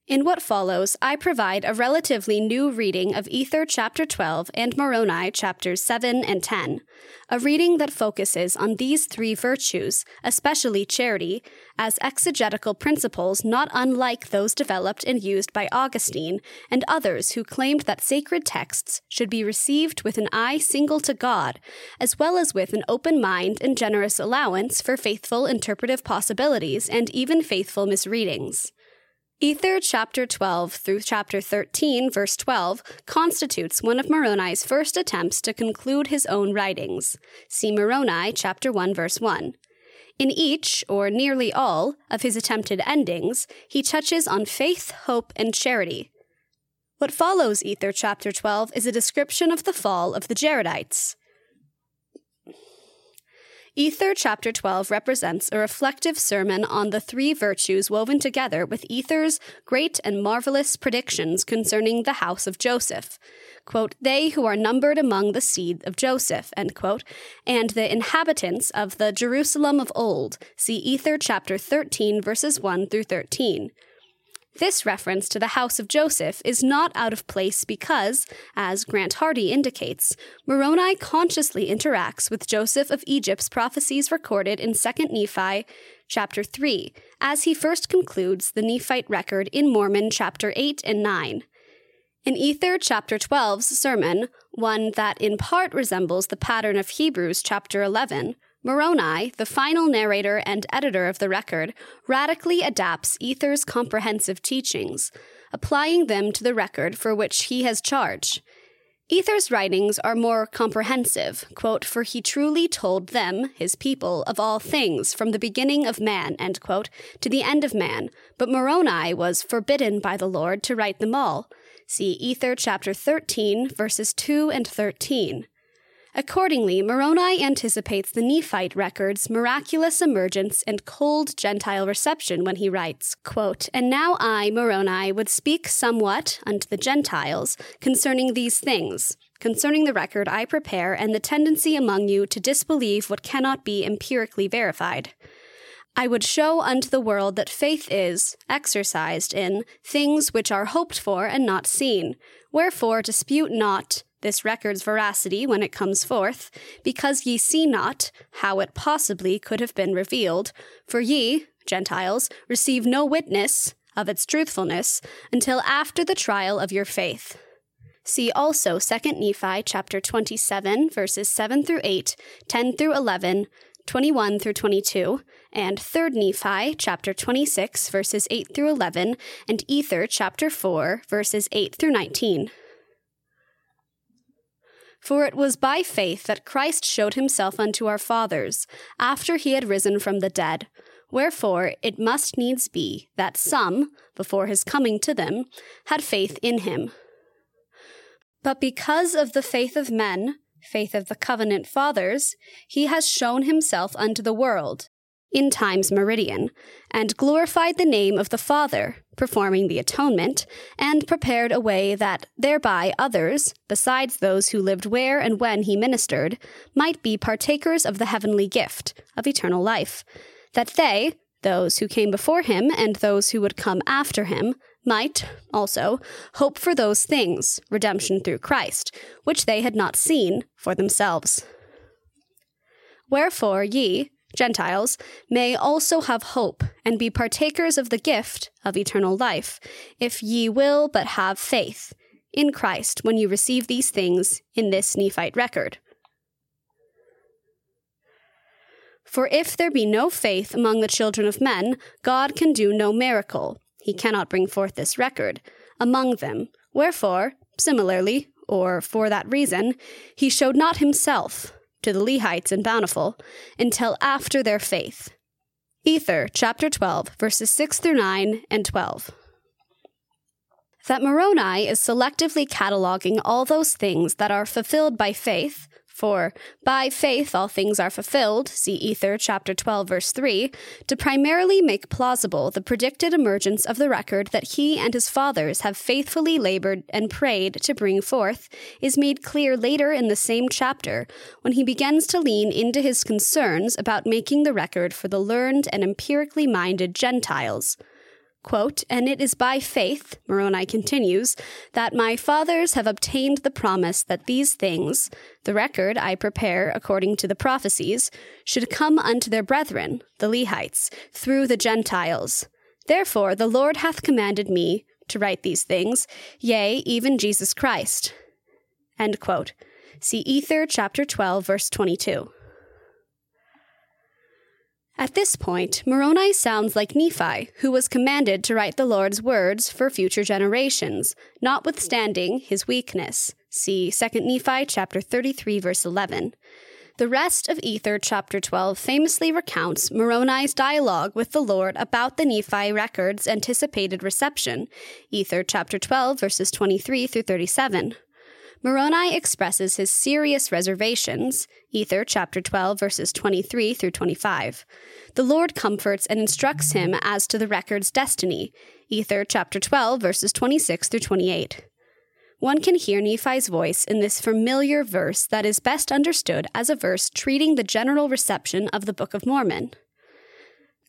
In what follows, I provide a relatively new reading of Ether chapter 12 and Moroni chapters 7 and 10, a reading that focuses on these three virtues, especially charity, as exegetical principles not unlike those developed and used by Augustine and others who claimed that sacred texts should be received with an eye single to God, as well as with an open mind and generous allowance for faithful interpretive possibilities and even faithful misreadings. Ether chapter 12 through chapter 13, verse 12, constitutes one of Moroni's first attempts to conclude his own writings. See Moroni chapter 1, verse 1. In each, or nearly all, of his attempted endings, he touches on faith, hope, and charity. What follows Ether chapter 12 is a description of the fall of the Jaredites. Ether chapter 12 represents a reflective sermon on the three virtues woven together with Ether's great and marvelous predictions concerning the house of Joseph. Quote, they who are numbered among the seed of Joseph, quote, and the inhabitants of the Jerusalem of old. See Ether chapter 13, verses 1 through 13. This reference to the house of Joseph is not out of place because, as Grant Hardy indicates, Moroni consciously interacts with Joseph of Egypt's prophecies recorded in 2 Nephi chapter 3, as he first concludes the Nephite record in Mormon chapter 8 and 9. In Ether chapter 12's sermon, one that in part resembles the pattern of Hebrews chapter 11, Moroni, the final narrator and editor of the record, radically adapts Ether's comprehensive teachings, applying them to the record for which he has charge. Ether's writings are more comprehensive, quote, for he truly told them, his people, of all things, from the beginning of man, end quote, to the end of man, but Moroni was forbidden by the Lord to write them all. See Ether chapter 13, verses 2 and 13. Accordingly, Moroni anticipates the Nephite record's miraculous emergence and cold Gentile reception when he writes, quote, And now I, Moroni, would speak somewhat unto the Gentiles concerning these things, concerning the record I prepare and the tendency among you to disbelieve what cannot be empirically verified. I would show unto the world that faith is, exercised in, things which are hoped for and not seen. Wherefore dispute not this record's veracity when it comes forth, because ye see not how it possibly could have been revealed, for ye, Gentiles, receive no witness of its truthfulness until after the trial of your faith. See also 2 Nephi chapter 27 verses 7 through 8, 10 through 11, 21 through 22, and 3 Nephi chapter 26 verses 8 through 11, and Ether chapter 4 verses 8 through 19. For it was by faith that Christ showed himself unto our fathers, after he had risen from the dead, Wherefore it must needs be that some, before his coming to them, had faith in him. But because of the faith of men, faith of the covenant fathers, he has shown himself unto the world, in times meridian, and glorified the name of the Father, performing the atonement, and prepared a way that thereby others, besides those who lived where and when he ministered, might be partakers of the heavenly gift of eternal life, that they, those who came before him and those who would come after him, might, also, hope for those things, redemption through Christ, which they had not seen for themselves. Wherefore ye, Gentiles, may also have hope and be partakers of the gift of eternal life, if ye will but have faith in Christ when you receive these things in this Nephite record. For if there be no faith among the children of men, God can do no miracle. He cannot bring forth this record among them. Wherefore, similarly, or for that reason, he showed not himself to the Lehites and Bountiful until after their faith. Ether, chapter 12, verses 6 through 9 and 12. That Moroni is selectively cataloging all those things that are fulfilled by faith for by faith all things are fulfilled, see Ether chapter 12 verse 3, to primarily make plausible the predicted emergence of the record that he and his fathers have faithfully labored and prayed to bring forth, is made clear later in the same chapter when he begins to lean into his concerns about making the record for the learned and empirically minded Gentiles. Quote, and it is by faith, Moroni continues, that my fathers have obtained the promise that these things, the record I prepare according to the prophecies, should come unto their brethren, the Lehites, through the Gentiles. Therefore the Lord hath commanded me to write these things, yea, even Jesus Christ. End quote. See Ether chapter 12, verse 22. At this point, Moroni sounds like Nephi, who was commanded to write the Lord's words for future generations, notwithstanding his weakness. See 2 Nephi chapter 33 verse 11. The rest of Ether chapter 12 famously recounts Moroni's dialogue with the Lord about the Nephi record's anticipated reception. Ether chapter 12 verses 23 through 37. Moroni expresses his serious reservations, Ether chapter 12 verses 23 through 25. The Lord comforts and instructs him as to the record's destiny, Ether chapter 12 verses 26 through 28. One can hear Nephi's voice in this familiar verse that is best understood as a verse treating the general reception of the Book of Mormon.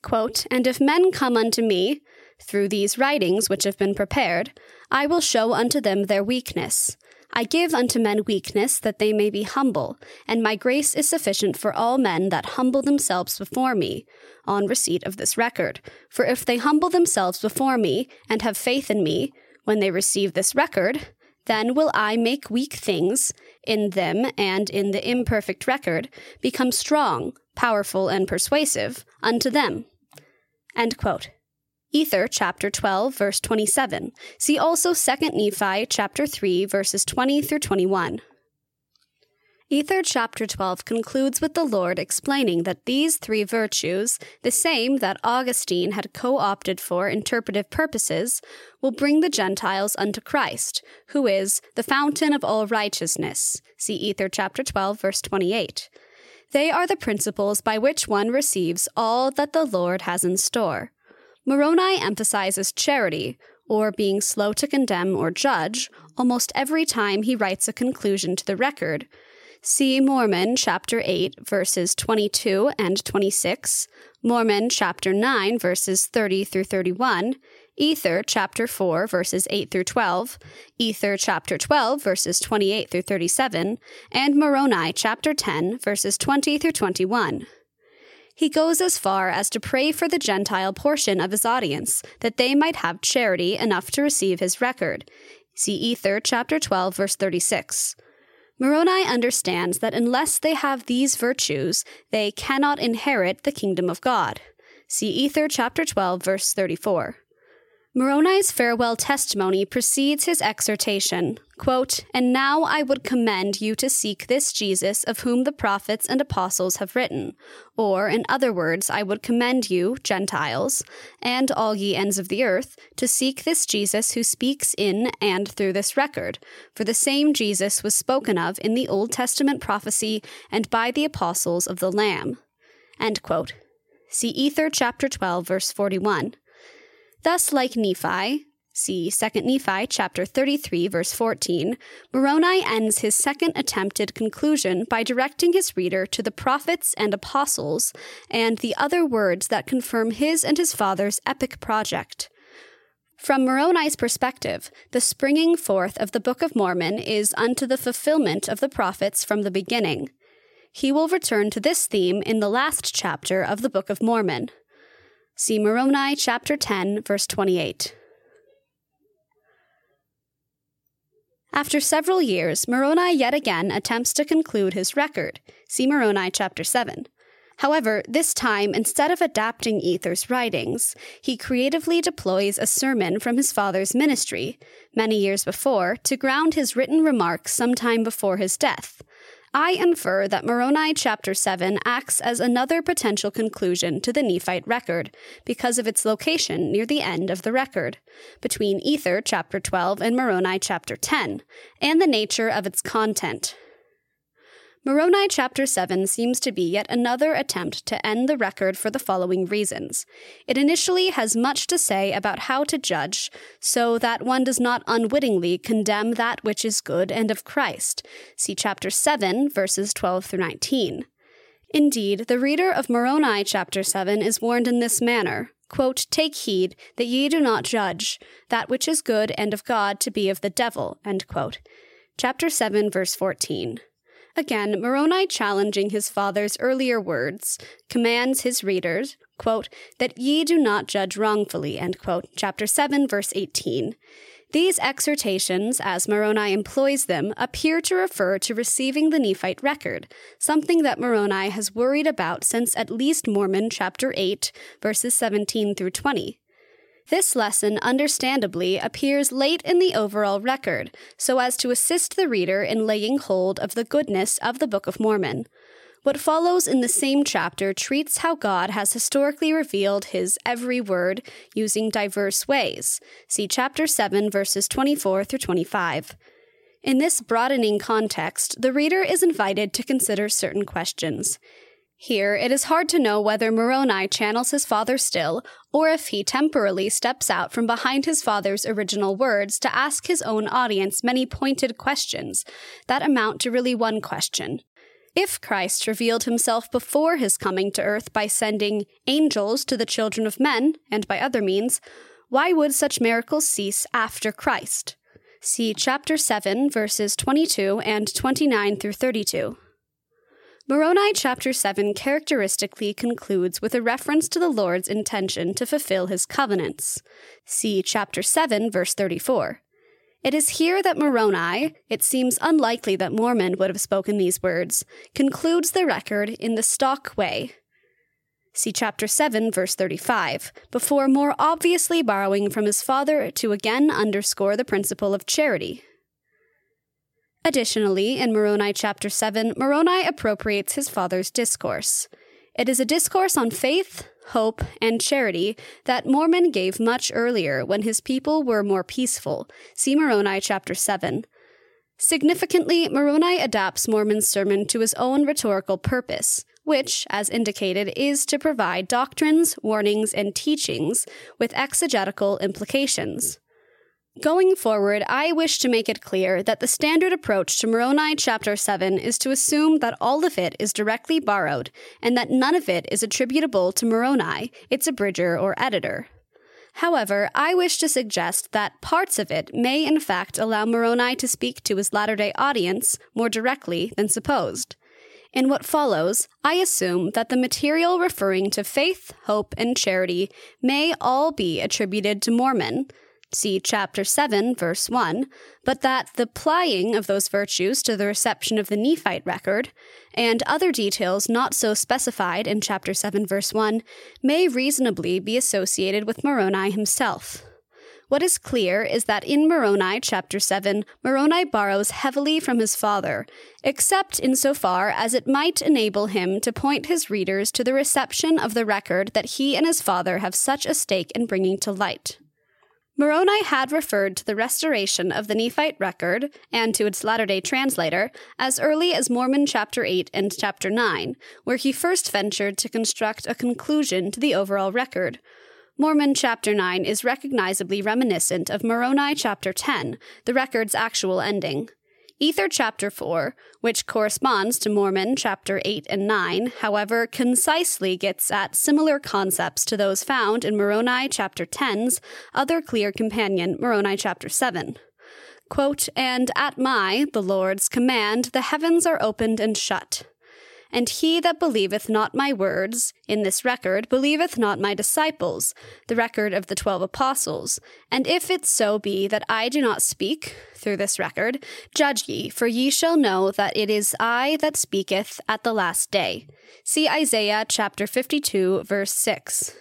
Quote, And if men come unto me, through these writings which have been prepared, I will show unto them their weakness I give unto men weakness that they may be humble, and my grace is sufficient for all men that humble themselves before me, on receipt of this record. For if they humble themselves before me, and have faith in me, when they receive this record, then will I make weak things in them and in the imperfect record become strong, powerful, and persuasive unto them. End quote. Ether chapter 12 verse 27. See also 2 Nephi chapter 3 verses 20 through 21. Ether chapter 12 concludes with the Lord explaining that these three virtues, the same that Augustine had co opted for interpretive purposes, will bring the Gentiles unto Christ, who is the fountain of all righteousness. See Ether chapter 12, verse 28. They are the principles by which one receives all that the Lord has in store. Moroni emphasizes charity, or being slow to condemn or judge, almost every time he writes a conclusion to the record. See Mormon chapter 8, verses 22 and 26, Mormon chapter 9, verses 30 through 31, Ether chapter 4, verses 8 through 12, Ether chapter 12, verses 28 through 37, and Moroni chapter 10, verses 20 through 21. He goes as far as to pray for the Gentile portion of his audience, that they might have charity enough to receive his record. See Ether, chapter 12, verse 36. Moroni understands that unless they have these virtues, they cannot inherit the kingdom of God. See Ether, chapter 12, verse 34. Moroni's farewell testimony precedes his exhortation, Quote, And now I would commend you to seek this Jesus of whom the prophets and apostles have written. Or, in other words, I would commend you, Gentiles, and all ye ends of the earth, to seek this Jesus who speaks in and through this record. For the same Jesus was spoken of in the Old Testament prophecy and by the apostles of the Lamb. End quote. See Ether chapter 12, verse 41. Thus, like Nephi, See 2 Nephi chapter 33 verse 14. Moroni ends his second attempted conclusion by directing his reader to the prophets and apostles and the other words that confirm his and his father's epic project. From Moroni's perspective, the springing forth of the Book of Mormon is unto the fulfillment of the prophets from the beginning. He will return to this theme in the last chapter of the Book of Mormon. See Moroni chapter 10 verse 28. After several years, Moroni yet again attempts to conclude his record. See Moroni chapter 7. However, this time, instead of adapting Ether's writings, he creatively deploys a sermon from his father's ministry, many years before, to ground his written remarks sometime before his death. I infer that Moroni chapter 7 acts as another potential conclusion to the Nephite record because of its location near the end of the record, between Ether chapter 12 and Moroni chapter 10, and the nature of its content. Moroni chapter 7 seems to be yet another attempt to end the record for the following reasons. It initially has much to say about how to judge, so that one does not unwittingly condemn that which is good and of Christ. See chapter 7, verses 12 through 19. Indeed, the reader of Moroni chapter 7 is warned in this manner quote, Take heed that ye do not judge that which is good and of God to be of the devil. End quote. Chapter 7, verse 14. Again, Moroni challenging his father's earlier words, commands his readers, quote, that ye do not judge wrongfully, end quote, chapter 7, verse 18. These exhortations, as Moroni employs them, appear to refer to receiving the Nephite record, something that Moroni has worried about since at least Mormon chapter 8, verses 17 through 20. This lesson, understandably, appears late in the overall record, so as to assist the reader in laying hold of the goodness of the Book of Mormon. What follows in the same chapter treats how God has historically revealed his every word using diverse ways. See chapter 7, verses 24 through 25. In this broadening context, the reader is invited to consider certain questions. Here, it is hard to know whether Moroni channels his father still, or if he temporarily steps out from behind his father's original words to ask his own audience many pointed questions that amount to really one question. If Christ revealed himself before his coming to earth by sending angels to the children of men, and by other means, why would such miracles cease after Christ? See chapter 7, verses 22 and 29 through 32. Moroni chapter 7 characteristically concludes with a reference to the Lord's intention to fulfill his covenants. See chapter 7, verse 34. It is here that Moroni, it seems unlikely that Mormon would have spoken these words, concludes the record in the stock way. See chapter 7, verse 35, before more obviously borrowing from his father to again underscore the principle of charity. Additionally, in Moroni chapter 7, Moroni appropriates his father's discourse. It is a discourse on faith, hope, and charity that Mormon gave much earlier when his people were more peaceful. See Moroni chapter 7. Significantly, Moroni adapts Mormon's sermon to his own rhetorical purpose, which, as indicated, is to provide doctrines, warnings, and teachings with exegetical implications. Going forward, I wish to make it clear that the standard approach to Moroni chapter 7 is to assume that all of it is directly borrowed and that none of it is attributable to Moroni, its abridger or editor. However, I wish to suggest that parts of it may in fact allow Moroni to speak to his latter day audience more directly than supposed. In what follows, I assume that the material referring to faith, hope, and charity may all be attributed to Mormon, see chapter 7, verse 1, but that the plying of those virtues to the reception of the Nephite record, and other details not so specified in chapter 7, verse 1, may reasonably be associated with Moroni himself. What is clear is that in Moroni chapter 7, Moroni borrows heavily from his father, except insofar as it might enable him to point his readers to the reception of the record that he and his father have such a stake in bringing to light. Moroni had referred to the restoration of the Nephite record and to its latter day translator as early as Mormon chapter 8 and chapter 9, where he first ventured to construct a conclusion to the overall record, Mormon chapter 9 is recognizably reminiscent of Moroni chapter 10, the record's actual ending. Ether chapter 4, which corresponds to Mormon chapter 8 and 9, however, concisely gets at similar concepts to those found in Moroni chapter 10's other clear companion, Moroni chapter 7. Quote, And at my, the Lord's, command, the heavens are opened and shut. And he that believeth not my words, in this record, believeth not my disciples, the record of the twelve apostles. And if it so be that I do not speak, through this record, judge ye, for ye shall know that it is I that speaketh at the last day. See Isaiah chapter 52, verse 6.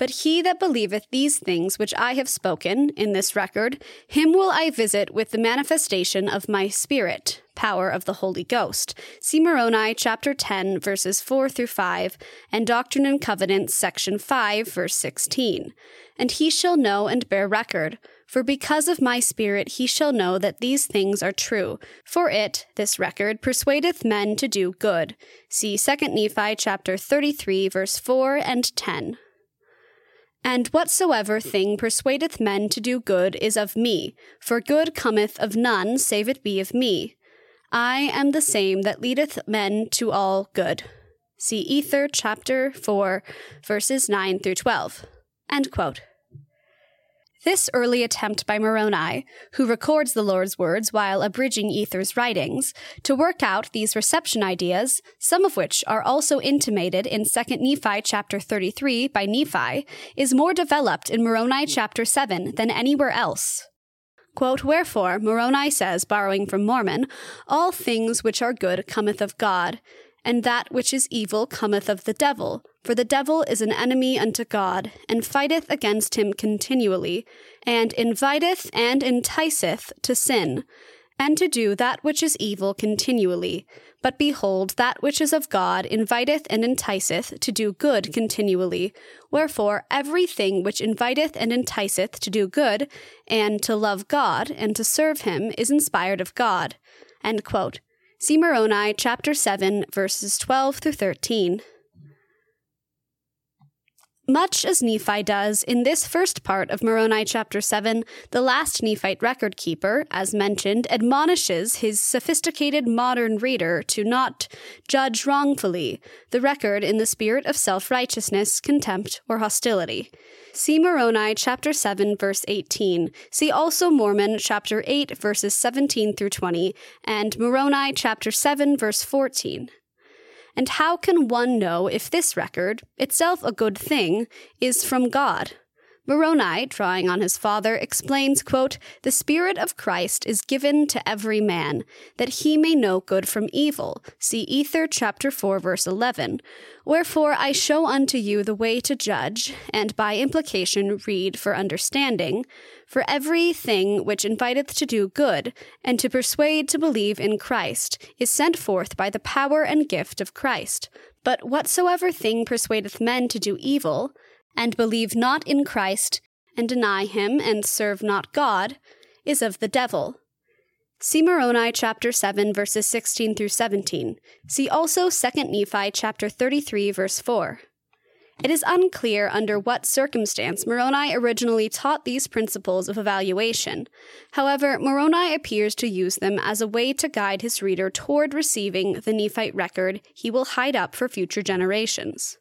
But he that believeth these things which I have spoken in this record, him will I visit with the manifestation of my Spirit, power of the Holy Ghost. See Moroni chapter 10, verses 4 through 5, and Doctrine and Covenants, section 5, verse 16. And he shall know and bear record. For because of my Spirit he shall know that these things are true. For it, this record, persuadeth men to do good. See 2 Nephi chapter 33, verse 4 and 10. And whatsoever thing persuadeth men to do good is of me, for good cometh of none save it be of me. I am the same that leadeth men to all good. See Ether chapter 4, verses 9 through 12. End quote. This early attempt by Moroni, who records the Lord's words while abridging Ether's writings, to work out these reception ideas, some of which are also intimated in 2 Nephi chapter 33 by Nephi, is more developed in Moroni chapter 7 than anywhere else. Quote, Wherefore, Moroni says, borrowing from Mormon, All things which are good cometh of God, and that which is evil cometh of the devil. For the devil is an enemy unto God, and fighteth against him continually, and inviteth and enticeth to sin, and to do that which is evil continually. But behold, that which is of God inviteth and enticeth to do good continually. Wherefore, everything which inviteth and enticeth to do good, and to love God, and to serve him, is inspired of God. See Moroni chapter 7, verses 12 through 13. Much as Nephi does in this first part of Moroni chapter 7, the last Nephite record keeper, as mentioned, admonishes his sophisticated modern reader to not judge wrongfully the record in the spirit of self righteousness, contempt, or hostility. See Moroni chapter 7 verse 18. See also Mormon chapter 8 verses 17 through 20 and Moroni chapter 7 verse 14. And how can one know if this record, itself a good thing, is from God? Moroni, drawing on his father, explains, quote, The Spirit of Christ is given to every man, that he may know good from evil. See Ether chapter 4, verse 11. Wherefore I show unto you the way to judge, and by implication read for understanding, for every thing which inviteth to do good, and to persuade to believe in Christ, is sent forth by the power and gift of Christ. But whatsoever thing persuadeth men to do evil, and believe not in Christ, and deny him, and serve not God, is of the devil. See Moroni chapter 7 verses 16 through 17. See also 2 Nephi chapter 33 verse 4. It is unclear under what circumstance Moroni originally taught these principles of evaluation. However, Moroni appears to use them as a way to guide his reader toward receiving the Nephite record he will hide up for future generations.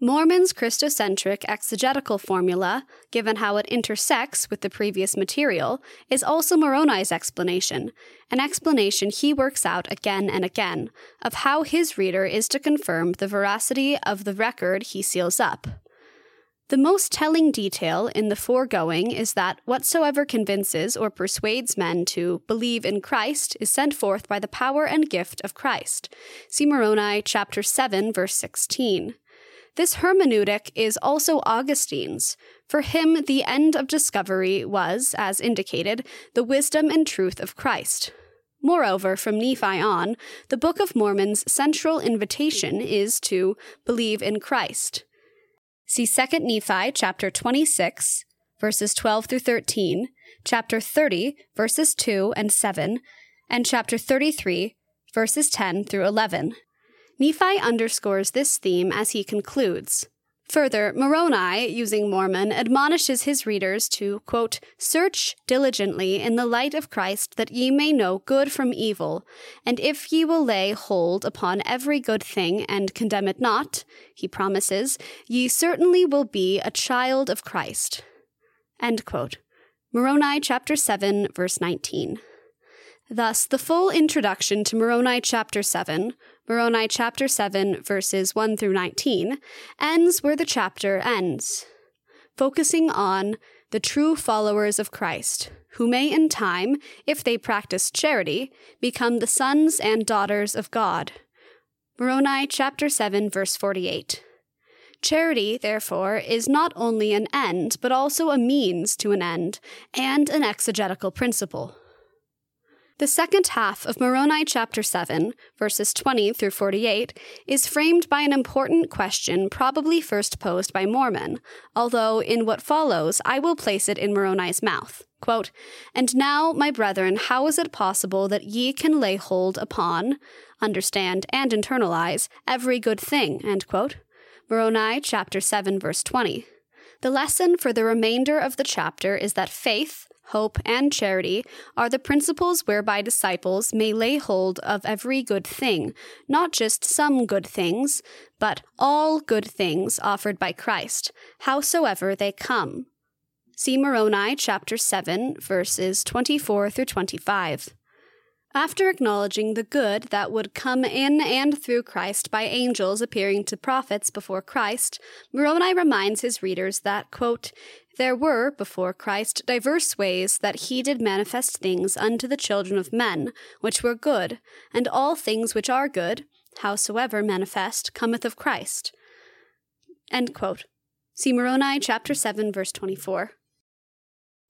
Mormon's Christocentric exegetical formula, given how it intersects with the previous material, is also Moroni's explanation, an explanation he works out again and again, of how his reader is to confirm the veracity of the record he seals up. The most telling detail in the foregoing is that whatsoever convinces or persuades men to believe in Christ is sent forth by the power and gift of Christ. See Moroni chapter 7 verse 16. This hermeneutic is also Augustine's. For him, the end of discovery was, as indicated, the wisdom and truth of Christ. Moreover, from Nephi on, the Book of Mormon's central invitation is to believe in Christ. See 2 Nephi chapter 26, verses 12 through 13, chapter 30, verses 2 and 7, and chapter 33, verses 10 through 11. Nephi underscores this theme as he concludes. Further, Moroni, using Mormon, admonishes his readers to, quote, search diligently in the light of Christ that ye may know good from evil, and if ye will lay hold upon every good thing and condemn it not, he promises, ye certainly will be a child of Christ. End quote. Moroni chapter 7, verse 19. Thus, the full introduction to Moroni chapter 7, Moroni chapter 7, verses 1 through 19, ends where the chapter ends, focusing on the true followers of Christ, who may in time, if they practice charity, become the sons and daughters of God. Moroni chapter 7, verse 48. Charity, therefore, is not only an end, but also a means to an end, and an exegetical principle. The second half of Moroni chapter 7, verses 20 through 48, is framed by an important question probably first posed by Mormon, although in what follows I will place it in Moroni's mouth. Quote, And now, my brethren, how is it possible that ye can lay hold upon, understand, and internalize every good thing? End quote. Moroni chapter 7, verse 20. The lesson for the remainder of the chapter is that faith, hope, and charity are the principles whereby disciples may lay hold of every good thing, not just some good things, but all good things offered by Christ, howsoever they come. See Moroni chapter 7, verses 24 through 25. After acknowledging the good that would come in and through Christ by angels appearing to prophets before Christ, Moroni reminds his readers that, quote, there were, before Christ, diverse ways that he did manifest things unto the children of men, which were good, and all things which are good, howsoever manifest, cometh of Christ. See Moroni chapter 7, verse 24.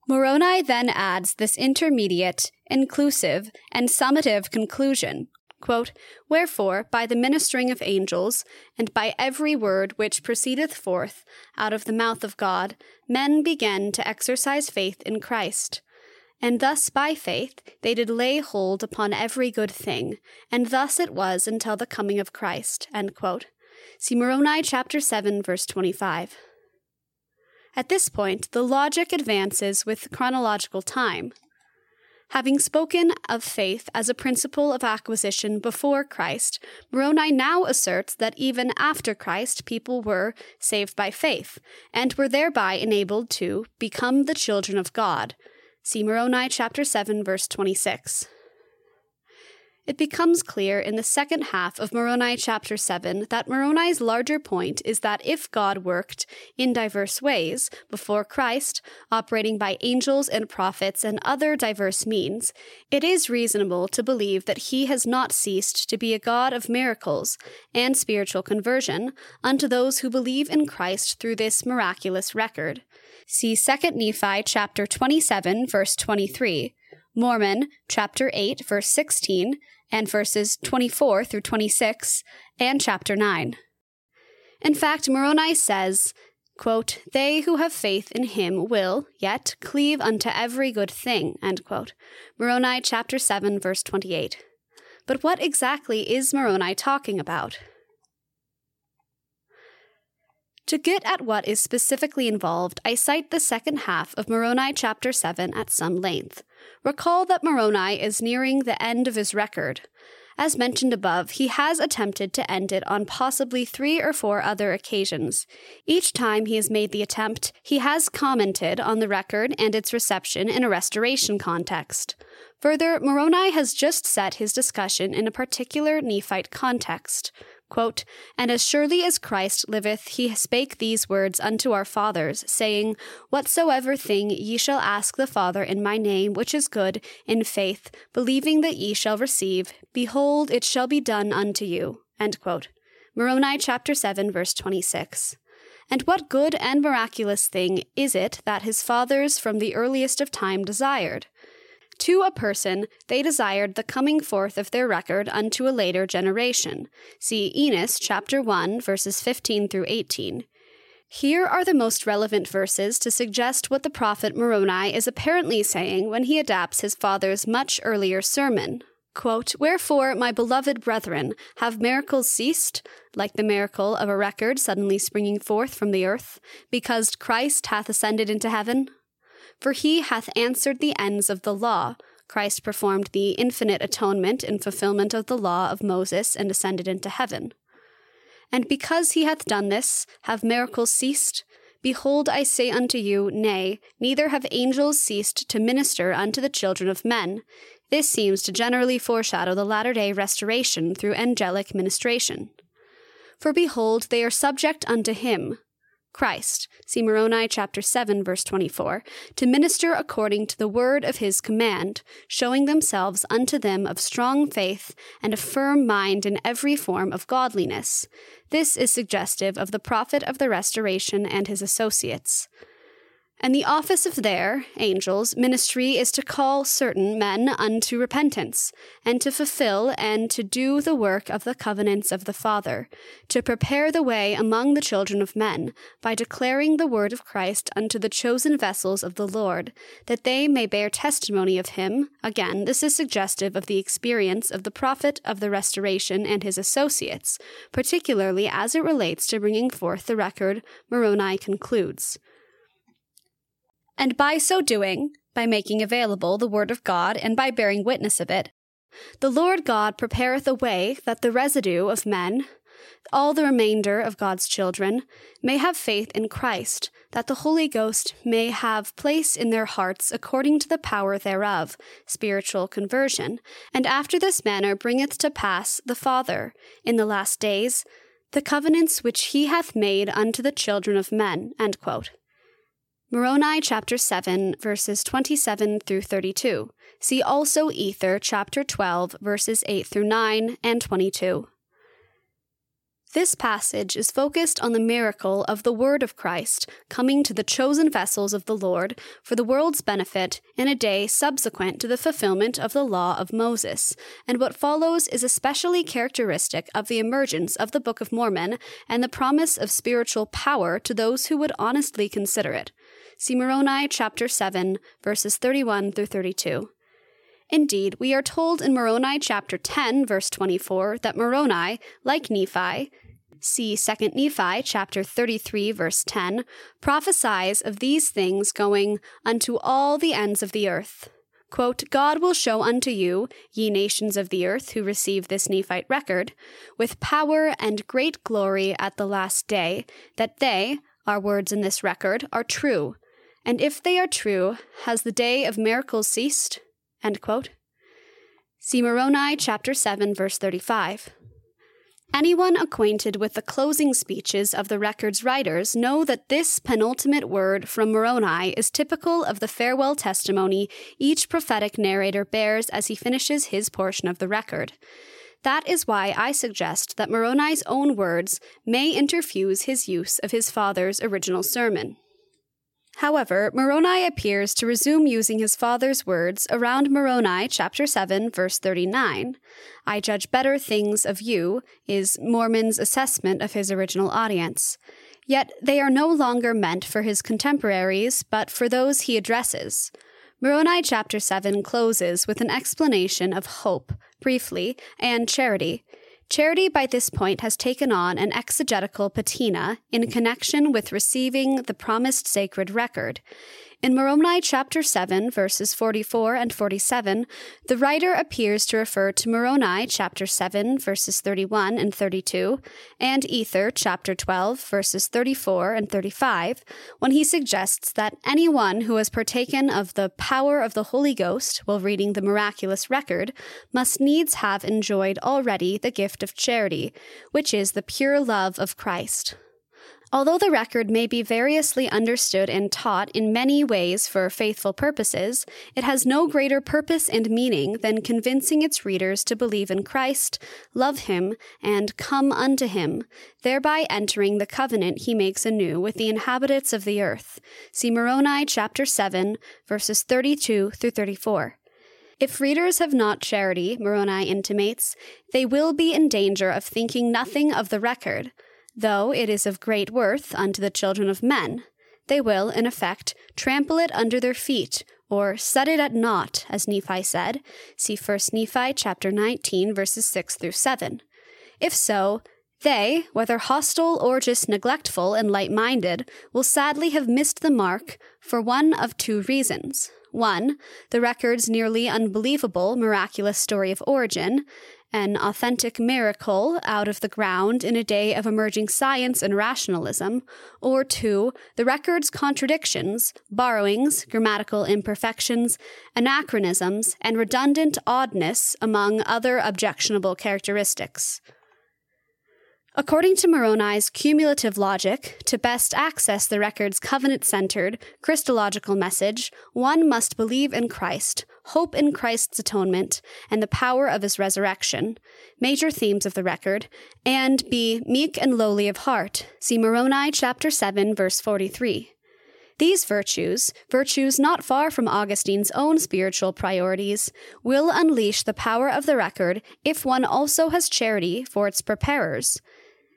Moroni then adds this intermediate, inclusive, and summative conclusion Quote, Wherefore, by the ministering of angels, and by every word which proceedeth forth out of the mouth of God, men began to exercise faith in Christ. And thus by faith they did lay hold upon every good thing, and thus it was until the coming of Christ. See Moroni chapter 7, verse 25. At this point, the logic advances with chronological time. Having spoken of faith as a principle of acquisition before Christ, Moroni now asserts that even after Christ, people were saved by faith, and were thereby enabled to become the children of God. See Moroni chapter 7, verse 26. It becomes clear in the second half of Moroni chapter 7 that Moroni's larger point is that if God worked in diverse ways before Christ, operating by angels and prophets and other diverse means, it is reasonable to believe that he has not ceased to be a God of miracles and spiritual conversion unto those who believe in Christ through this miraculous record. See 2 Nephi chapter 27 verse 23, Mormon chapter 8 verse 16, and verses 24 through 26, and chapter 9. In fact, Moroni says, quote, They who have faith in him will, yet, cleave unto every good thing. End quote. Moroni chapter 7, verse 28. But what exactly is Moroni talking about? To get at what is specifically involved, I cite the second half of Moroni chapter 7 at some length. Recall that Moroni is nearing the end of his record. As mentioned above, he has attempted to end it on possibly three or four other occasions. Each time he has made the attempt, he has commented on the record and its reception in a restoration context. Further, Moroni has just set his discussion in a particular Nephite context. Quote, and as surely as Christ liveth, he spake these words unto our fathers, saying, Whatsoever thing ye shall ask the Father in my name, which is good, in faith, believing that ye shall receive, behold, it shall be done unto you. End quote. Moroni chapter 7 verse 26. And what good and miraculous thing is it that his fathers from the earliest of time desired? To a person they desired the coming forth of their record unto a later generation. See Enos chapter 1 verses 15 through 18. Here are the most relevant verses to suggest what the prophet Moroni is apparently saying when he adapts his father's much earlier sermon. Quote, Wherefore, my beloved brethren, have miracles ceased, like the miracle of a record suddenly springing forth from the earth, because Christ hath ascended into heaven? For he hath answered the ends of the law. Christ performed the infinite atonement in fulfillment of the law of Moses and ascended into heaven. And because he hath done this, have miracles ceased? Behold, I say unto you, Nay, neither have angels ceased to minister unto the children of men. This seems to generally foreshadow the latter day restoration through angelic ministration. For behold, they are subject unto him, Christ, see Moroni chapter 7 verse 24, to minister according to the word of his command, showing themselves unto them of strong faith and a firm mind in every form of godliness. This is suggestive of the prophet of the restoration and his associates. And the office of their, angels, ministry is to call certain men unto repentance, and to fulfill and to do the work of the covenants of the Father, to prepare the way among the children of men, by declaring the word of Christ unto the chosen vessels of the Lord, that they may bear testimony of him. Again, this is suggestive of the experience of the prophet of the restoration and his associates, particularly as it relates to bringing forth the record Moroni concludes. And by so doing, by making available the word of God and by bearing witness of it, the Lord God prepareth a way that the residue of men, all the remainder of God's children, may have faith in Christ, that the Holy Ghost may have place in their hearts according to the power thereof, spiritual conversion, and after this manner bringeth to pass the Father, in the last days, the covenants which he hath made unto the children of men. Moroni chapter 7, verses 27 through 32. See also Ether chapter 12, verses 8 through 9 and 22. This passage is focused on the miracle of the Word of Christ coming to the chosen vessels of the Lord for the world's benefit in a day subsequent to the fulfillment of the law of Moses, and what follows is especially characteristic of the emergence of the Book of Mormon and the promise of spiritual power to those who would honestly consider it. See Moroni chapter 7, verses 31 through 32. Indeed, we are told in Moroni chapter 10, verse 24, that Moroni, like Nephi, see 2 Nephi chapter 33, verse 10, prophesies of these things going unto all the ends of the earth. Quote, God will show unto you, ye nations of the earth who receive this Nephite record, with power and great glory at the last day, that they, our words in this record, are true, and if they are true, has the day of miracles ceased? See Moroni chapter 7 verse 35. Anyone acquainted with the closing speeches of the record's writers know that this penultimate word from Moroni is typical of the farewell testimony each prophetic narrator bears as he finishes his portion of the record. That is why I suggest that Moroni's own words may interfuse his use of his father's original sermon. However, Moroni appears to resume using his father's words around Moroni chapter 7 verse 39. I judge better things of you is Mormon's assessment of his original audience. Yet they are no longer meant for his contemporaries, but for those he addresses. Moroni chapter 7 closes with an explanation of hope, briefly, and charity. Charity by this point has taken on an exegetical patina in connection with receiving the promised sacred record. In Moroni chapter 7, verses 44 and 47, the writer appears to refer to Moroni chapter 7, verses 31 and 32, and Ether chapter 12, verses 34 and 35, when he suggests that anyone who has partaken of the power of the Holy Ghost while reading the miraculous record must needs have enjoyed already the gift of charity, which is the pure love of Christ. Although the record may be variously understood and taught in many ways for faithful purposes, it has no greater purpose and meaning than convincing its readers to believe in Christ, love him, and come unto him, thereby entering the covenant he makes anew with the inhabitants of the earth. See Moroni chapter 7, verses 32 through 34. If readers have not charity, Moroni intimates, they will be in danger of thinking nothing of the record Though it is of great worth unto the children of men, they will, in effect, trample it under their feet, or set it at naught, as Nephi said. See 1 Nephi chapter 19, verses 6 through 7. If so, they, whether hostile or just neglectful and light minded, will sadly have missed the mark for one of two reasons. One, the record's nearly unbelievable miraculous story of origin, an authentic miracle out of the ground in a day of emerging science and rationalism, or two, the record's contradictions, borrowings, grammatical imperfections, anachronisms, and redundant oddness, among other objectionable characteristics. According to Moroni's cumulative logic, to best access the record's covenant centered, Christological message, one must believe in Christ, hope in Christ's atonement, and the power of his resurrection, major themes of the record, and be meek and lowly of heart. See Moroni chapter 7, verse 43. These virtues, virtues not far from Augustine's own spiritual priorities, will unleash the power of the record if one also has charity for its preparers.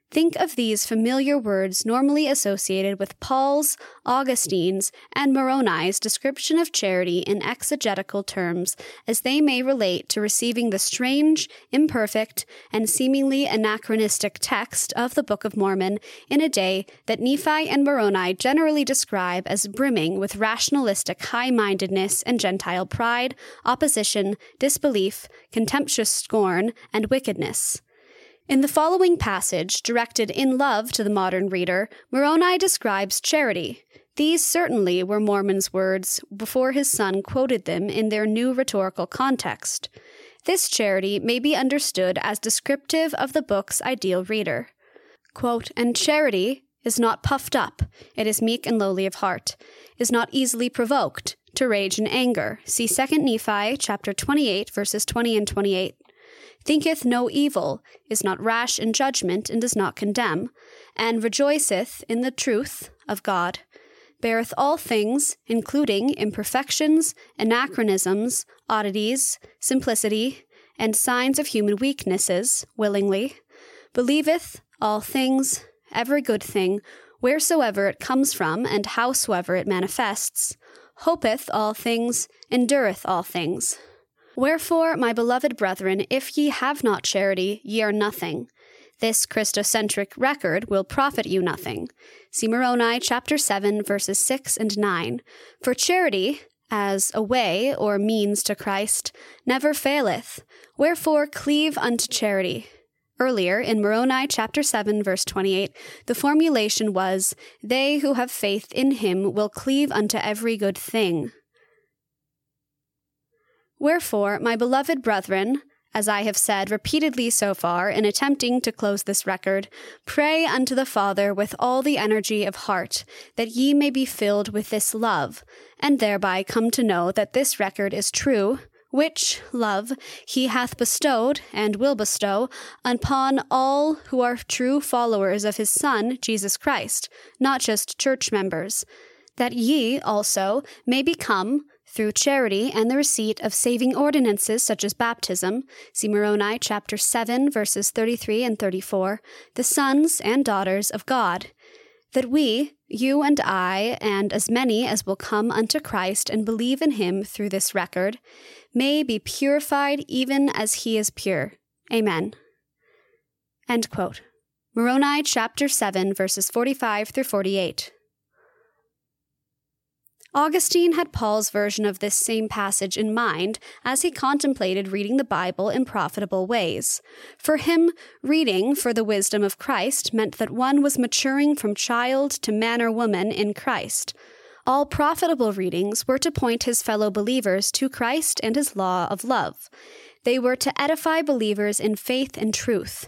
Think of these familiar words normally associated with Paul's, Augustine's, and Moroni's description of charity in exegetical terms as they may relate to receiving the strange, imperfect, and seemingly anachronistic text of the Book of Mormon in a day that Nephi and Moroni generally describe as brimming with rationalistic high mindedness and Gentile pride, opposition, disbelief, contemptuous scorn, and wickedness. In the following passage, directed in love to the modern reader, Moroni describes charity. These certainly were Mormon's words before his son quoted them in their new rhetorical context. This charity may be understood as descriptive of the book's ideal reader. Quote, and charity is not puffed up, it is meek and lowly of heart, is not easily provoked, to rage and anger. See 2 Nephi chapter 28 verses 20 and 28 thinketh no evil, is not rash in judgment, and does not condemn, and rejoiceth in the truth of God, beareth all things, including imperfections, anachronisms, oddities, simplicity, and signs of human weaknesses, willingly, believeth all things, every good thing, wheresoever it comes from, and howsoever it manifests, hopeth all things, endureth all things. Wherefore, my beloved brethren, if ye have not charity, ye are nothing. This Christocentric record will profit you nothing. See Moroni chapter 7, verses 6 and 9. For charity, as a way or means to Christ, never faileth. Wherefore, cleave unto charity. Earlier, in Moroni chapter 7, verse 28, the formulation was, They who have faith in him will cleave unto every good thing. Wherefore, my beloved brethren, as I have said repeatedly so far in attempting to close this record, pray unto the Father with all the energy of heart, that ye may be filled with this love, and thereby come to know that this record is true, which love he hath bestowed and will bestow upon all who are true followers of his Son, Jesus Christ, not just church members, that ye also may become through charity and the receipt of saving ordinances such as baptism, see Moroni chapter 7 verses 33 and 34, the sons and daughters of God, that we, you and I, and as many as will come unto Christ and believe in him through this record, may be purified even as he is pure. Amen. End quote. Moroni chapter 7 verses 45 through 48. Augustine had Paul's version of this same passage in mind as he contemplated reading the Bible in profitable ways. For him, reading for the wisdom of Christ meant that one was maturing from child to man or woman in Christ. All profitable readings were to point his fellow believers to Christ and his law of love. They were to edify believers in faith and truth.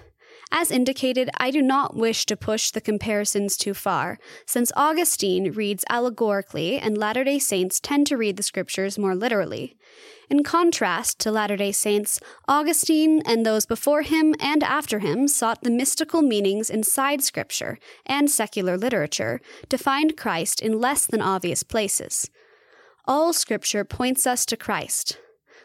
As indicated, I do not wish to push the comparisons too far, since Augustine reads allegorically and Latter day Saints tend to read the scriptures more literally. In contrast to Latter day Saints, Augustine and those before him and after him sought the mystical meanings inside scripture and secular literature to find Christ in less than obvious places. All scripture points us to Christ,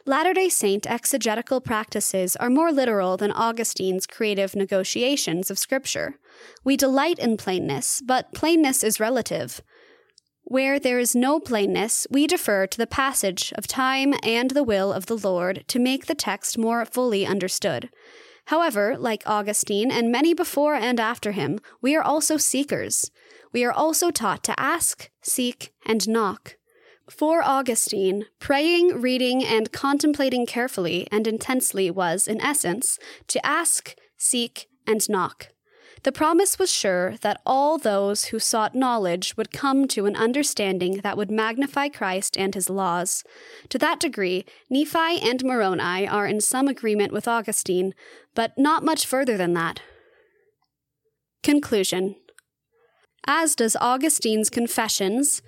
Latter day Saint exegetical practices are more literal than Augustine's creative negotiations of Scripture. We delight in plainness, but plainness is relative. Where there is no plainness, we defer to the passage of time and the will of the Lord to make the text more fully understood. However, like Augustine and many before and after him, we are also seekers. We are also taught to ask, seek, and knock. For Augustine, praying, reading, and contemplating carefully and intensely was, in essence, to ask, seek, and knock. The promise was sure that all those who sought knowledge would come to an understanding that would magnify Christ and his laws. To that degree, Nephi and Moroni are in some agreement with Augustine, but not much further than that. Conclusion As does Augustine's Confessions,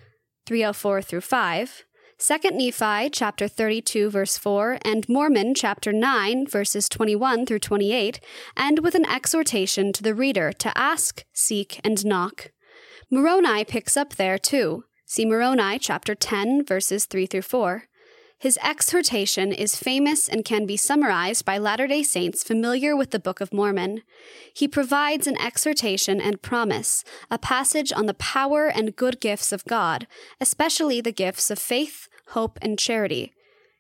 304 through 5, 2 Nephi chapter 32 verse 4 and Mormon chapter 9 verses 21 through 28 end with an exhortation to the reader to ask, seek and knock. Moroni picks up there too. See Moroni chapter 10 verses 3 through 4. His exhortation is famous and can be summarized by Latter day Saints familiar with the Book of Mormon. He provides an exhortation and promise, a passage on the power and good gifts of God, especially the gifts of faith, hope, and charity.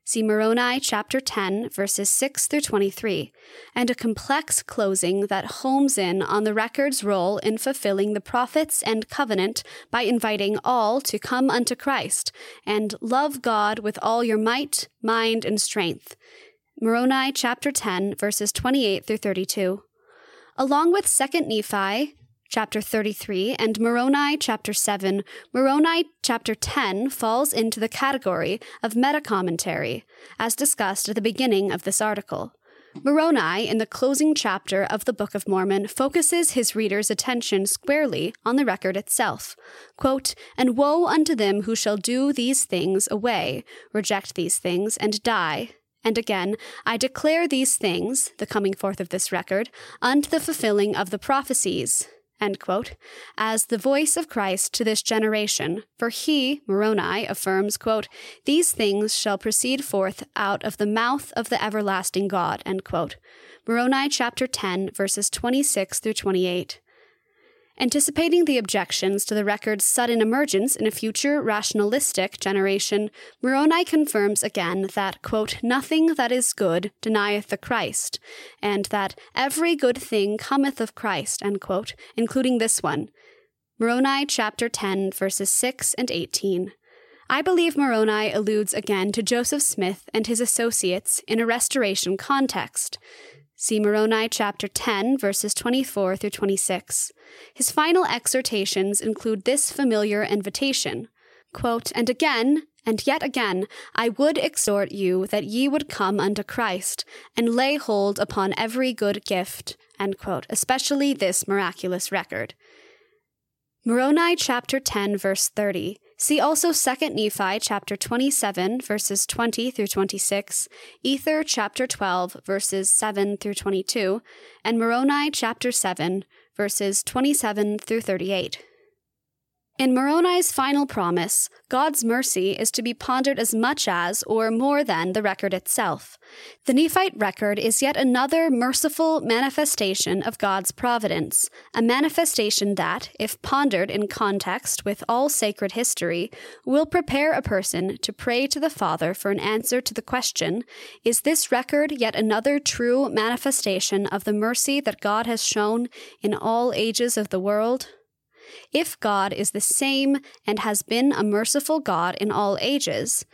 See Moroni chapter 10, verses 6 through 23, and a complex closing that homes in on the record's role in fulfilling the prophets and covenant by inviting all to come unto Christ and love God with all your might, mind, and strength. Moroni chapter 10, verses 28 through 32. Along with 2nd Nephi, chapter 33, and Moroni chapter 7, Moroni chapter 10 falls into the category of meta commentary, as discussed at the beginning of this article. Moroni, in the closing chapter of the Book of Mormon, focuses his reader's attention squarely on the record itself. Quote, And woe unto them who shall do these things away, reject these things, and die. And again, I declare these things, the coming forth of this record, unto the fulfilling of the prophecies quote, as the voice of Christ to this generation. For he, Moroni, affirms, quote, These things shall proceed forth out of the mouth of the everlasting God. end quote. Moroni chapter 10, verses 26 through 28. Anticipating the objections to the record's sudden emergence in a future rationalistic generation, Moroni confirms again that, quote, nothing that is good denieth the Christ, and that every good thing cometh of Christ, quote, including this one. Moroni chapter 10, verses 6 and 18. I believe Moroni alludes again to Joseph Smith and his associates in a restoration context. See Moroni chapter 10, verses 24 through 26. His final exhortations include this familiar invitation quote, And again, and yet again, I would exhort you that ye would come unto Christ, and lay hold upon every good gift, quote, especially this miraculous record. Moroni chapter 10, verse 30 See also 2 Nephi chapter 27 verses 20 through 26, Ether chapter 12 verses 7 through 22, and Moroni chapter 7 verses 27 through 38. In Moroni's final promise, God's mercy is to be pondered as much as, or more than, the record itself. The Nephite record is yet another merciful manifestation of God's providence, a manifestation that, if pondered in context with all sacred history, will prepare a person to pray to the Father for an answer to the question Is this record yet another true manifestation of the mercy that God has shown in all ages of the world? If God is the same and has been a merciful God in all ages,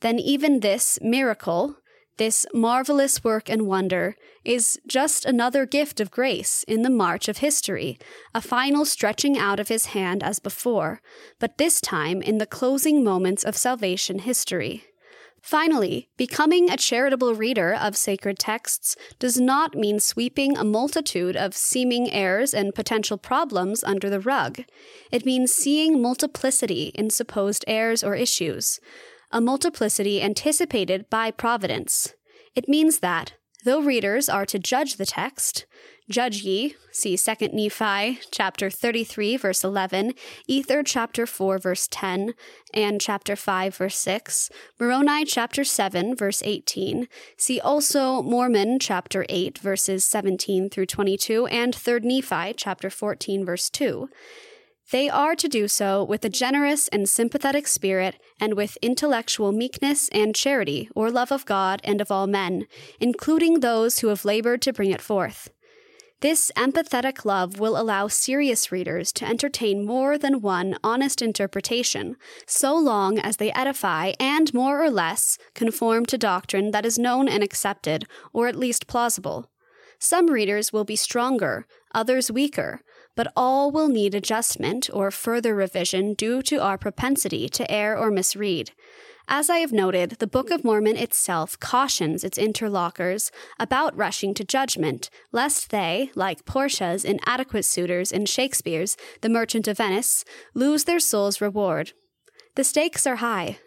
then even this miracle, this marvelous work and wonder, is just another gift of grace in the march of history, a final stretching out of his hand as before, but this time in the closing moments of salvation history. Finally, becoming a charitable reader of sacred texts does not mean sweeping a multitude of seeming errors and potential problems under the rug. It means seeing multiplicity in supposed errors or issues, a multiplicity anticipated by providence. It means that, though readers are to judge the text, Judge ye, see 2 Nephi chapter 33 verse 11, Ether chapter 4 verse 10, and chapter 5 verse 6, Moroni chapter 7 verse 18, see also Mormon chapter 8 verses 17 through 22, and 3 Nephi chapter 14 verse 2. They are to do so with a generous and sympathetic spirit, and with intellectual meekness and charity, or love of God and of all men, including those who have labored to bring it forth. This empathetic love will allow serious readers to entertain more than one honest interpretation, so long as they edify and more or less conform to doctrine that is known and accepted, or at least plausible. Some readers will be stronger, others weaker, but all will need adjustment or further revision due to our propensity to err or misread. As I have noted, the Book of Mormon itself cautions its interlocutors about rushing to judgment, lest they, like Portia's inadequate suitors in Shakespeare's The Merchant of Venice, lose their soul's reward. The stakes are high.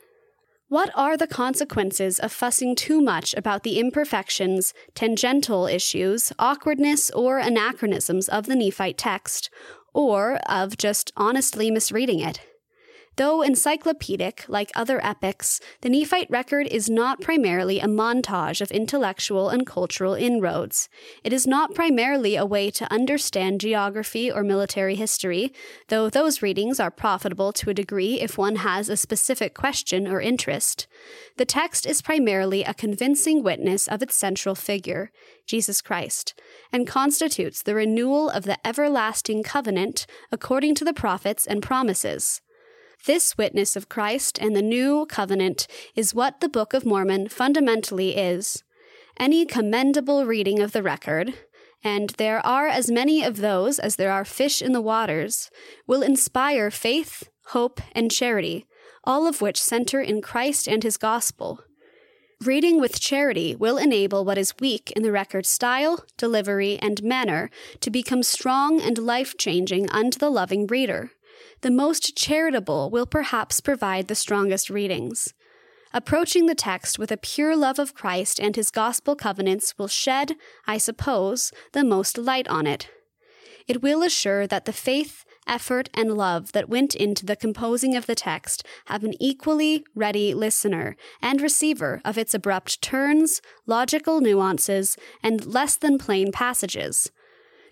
What are the consequences of fussing too much about the imperfections, tangential issues, awkwardness, or anachronisms of the Nephite text, or of just honestly misreading it? Though encyclopedic, like other epics, the Nephite record is not primarily a montage of intellectual and cultural inroads. It is not primarily a way to understand geography or military history, though those readings are profitable to a degree if one has a specific question or interest. The text is primarily a convincing witness of its central figure, Jesus Christ, and constitutes the renewal of the everlasting covenant according to the prophets and promises. This witness of Christ and the new covenant is what the Book of Mormon fundamentally is. Any commendable reading of the record, and there are as many of those as there are fish in the waters, will inspire faith, hope, and charity, all of which center in Christ and his gospel. Reading with charity will enable what is weak in the record's style, delivery, and manner to become strong and life changing unto the loving reader the most charitable will perhaps provide the strongest readings. Approaching the text with a pure love of Christ and his gospel covenants will shed, I suppose, the most light on it. It will assure that the faith, effort, and love that went into the composing of the text have an equally ready listener and receiver of its abrupt turns, logical nuances, and less than plain passages.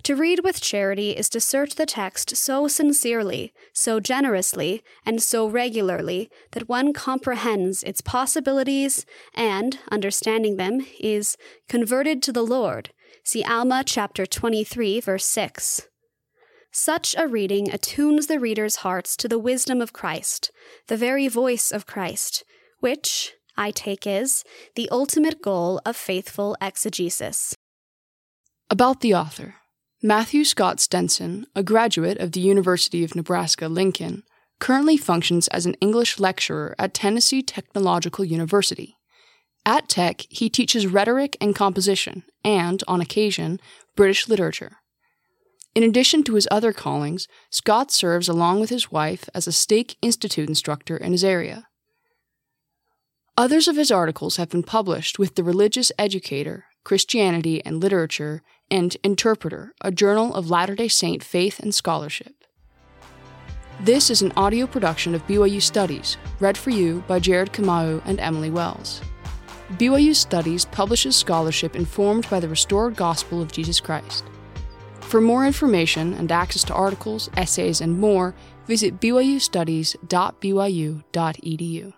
To read with charity is to search the text so sincerely, so generously, and so regularly that one comprehends its possibilities and, understanding them, is converted to the Lord. See Alma chapter 23, verse 6. Such a reading attunes the reader's hearts to the wisdom of Christ, the very voice of Christ, which, I take is, the ultimate goal of faithful exegesis. About the author. Matthew Scott Stenson, a graduate of the University of Nebraska Lincoln, currently functions as an English lecturer at Tennessee Technological University. At Tech, he teaches rhetoric and composition, and, on occasion, British literature. In addition to his other callings, Scott serves along with his wife as a Stake Institute instructor in his area. Others of his articles have been published with The Religious Educator, Christianity and Literature, and Interpreter, a journal of Latter day Saint faith and scholarship. This is an audio production of BYU Studies, read for you by Jared Kamau and Emily Wells. BYU Studies publishes scholarship informed by the restored gospel of Jesus Christ. For more information and access to articles, essays, and more, visit byustudies.byu.edu.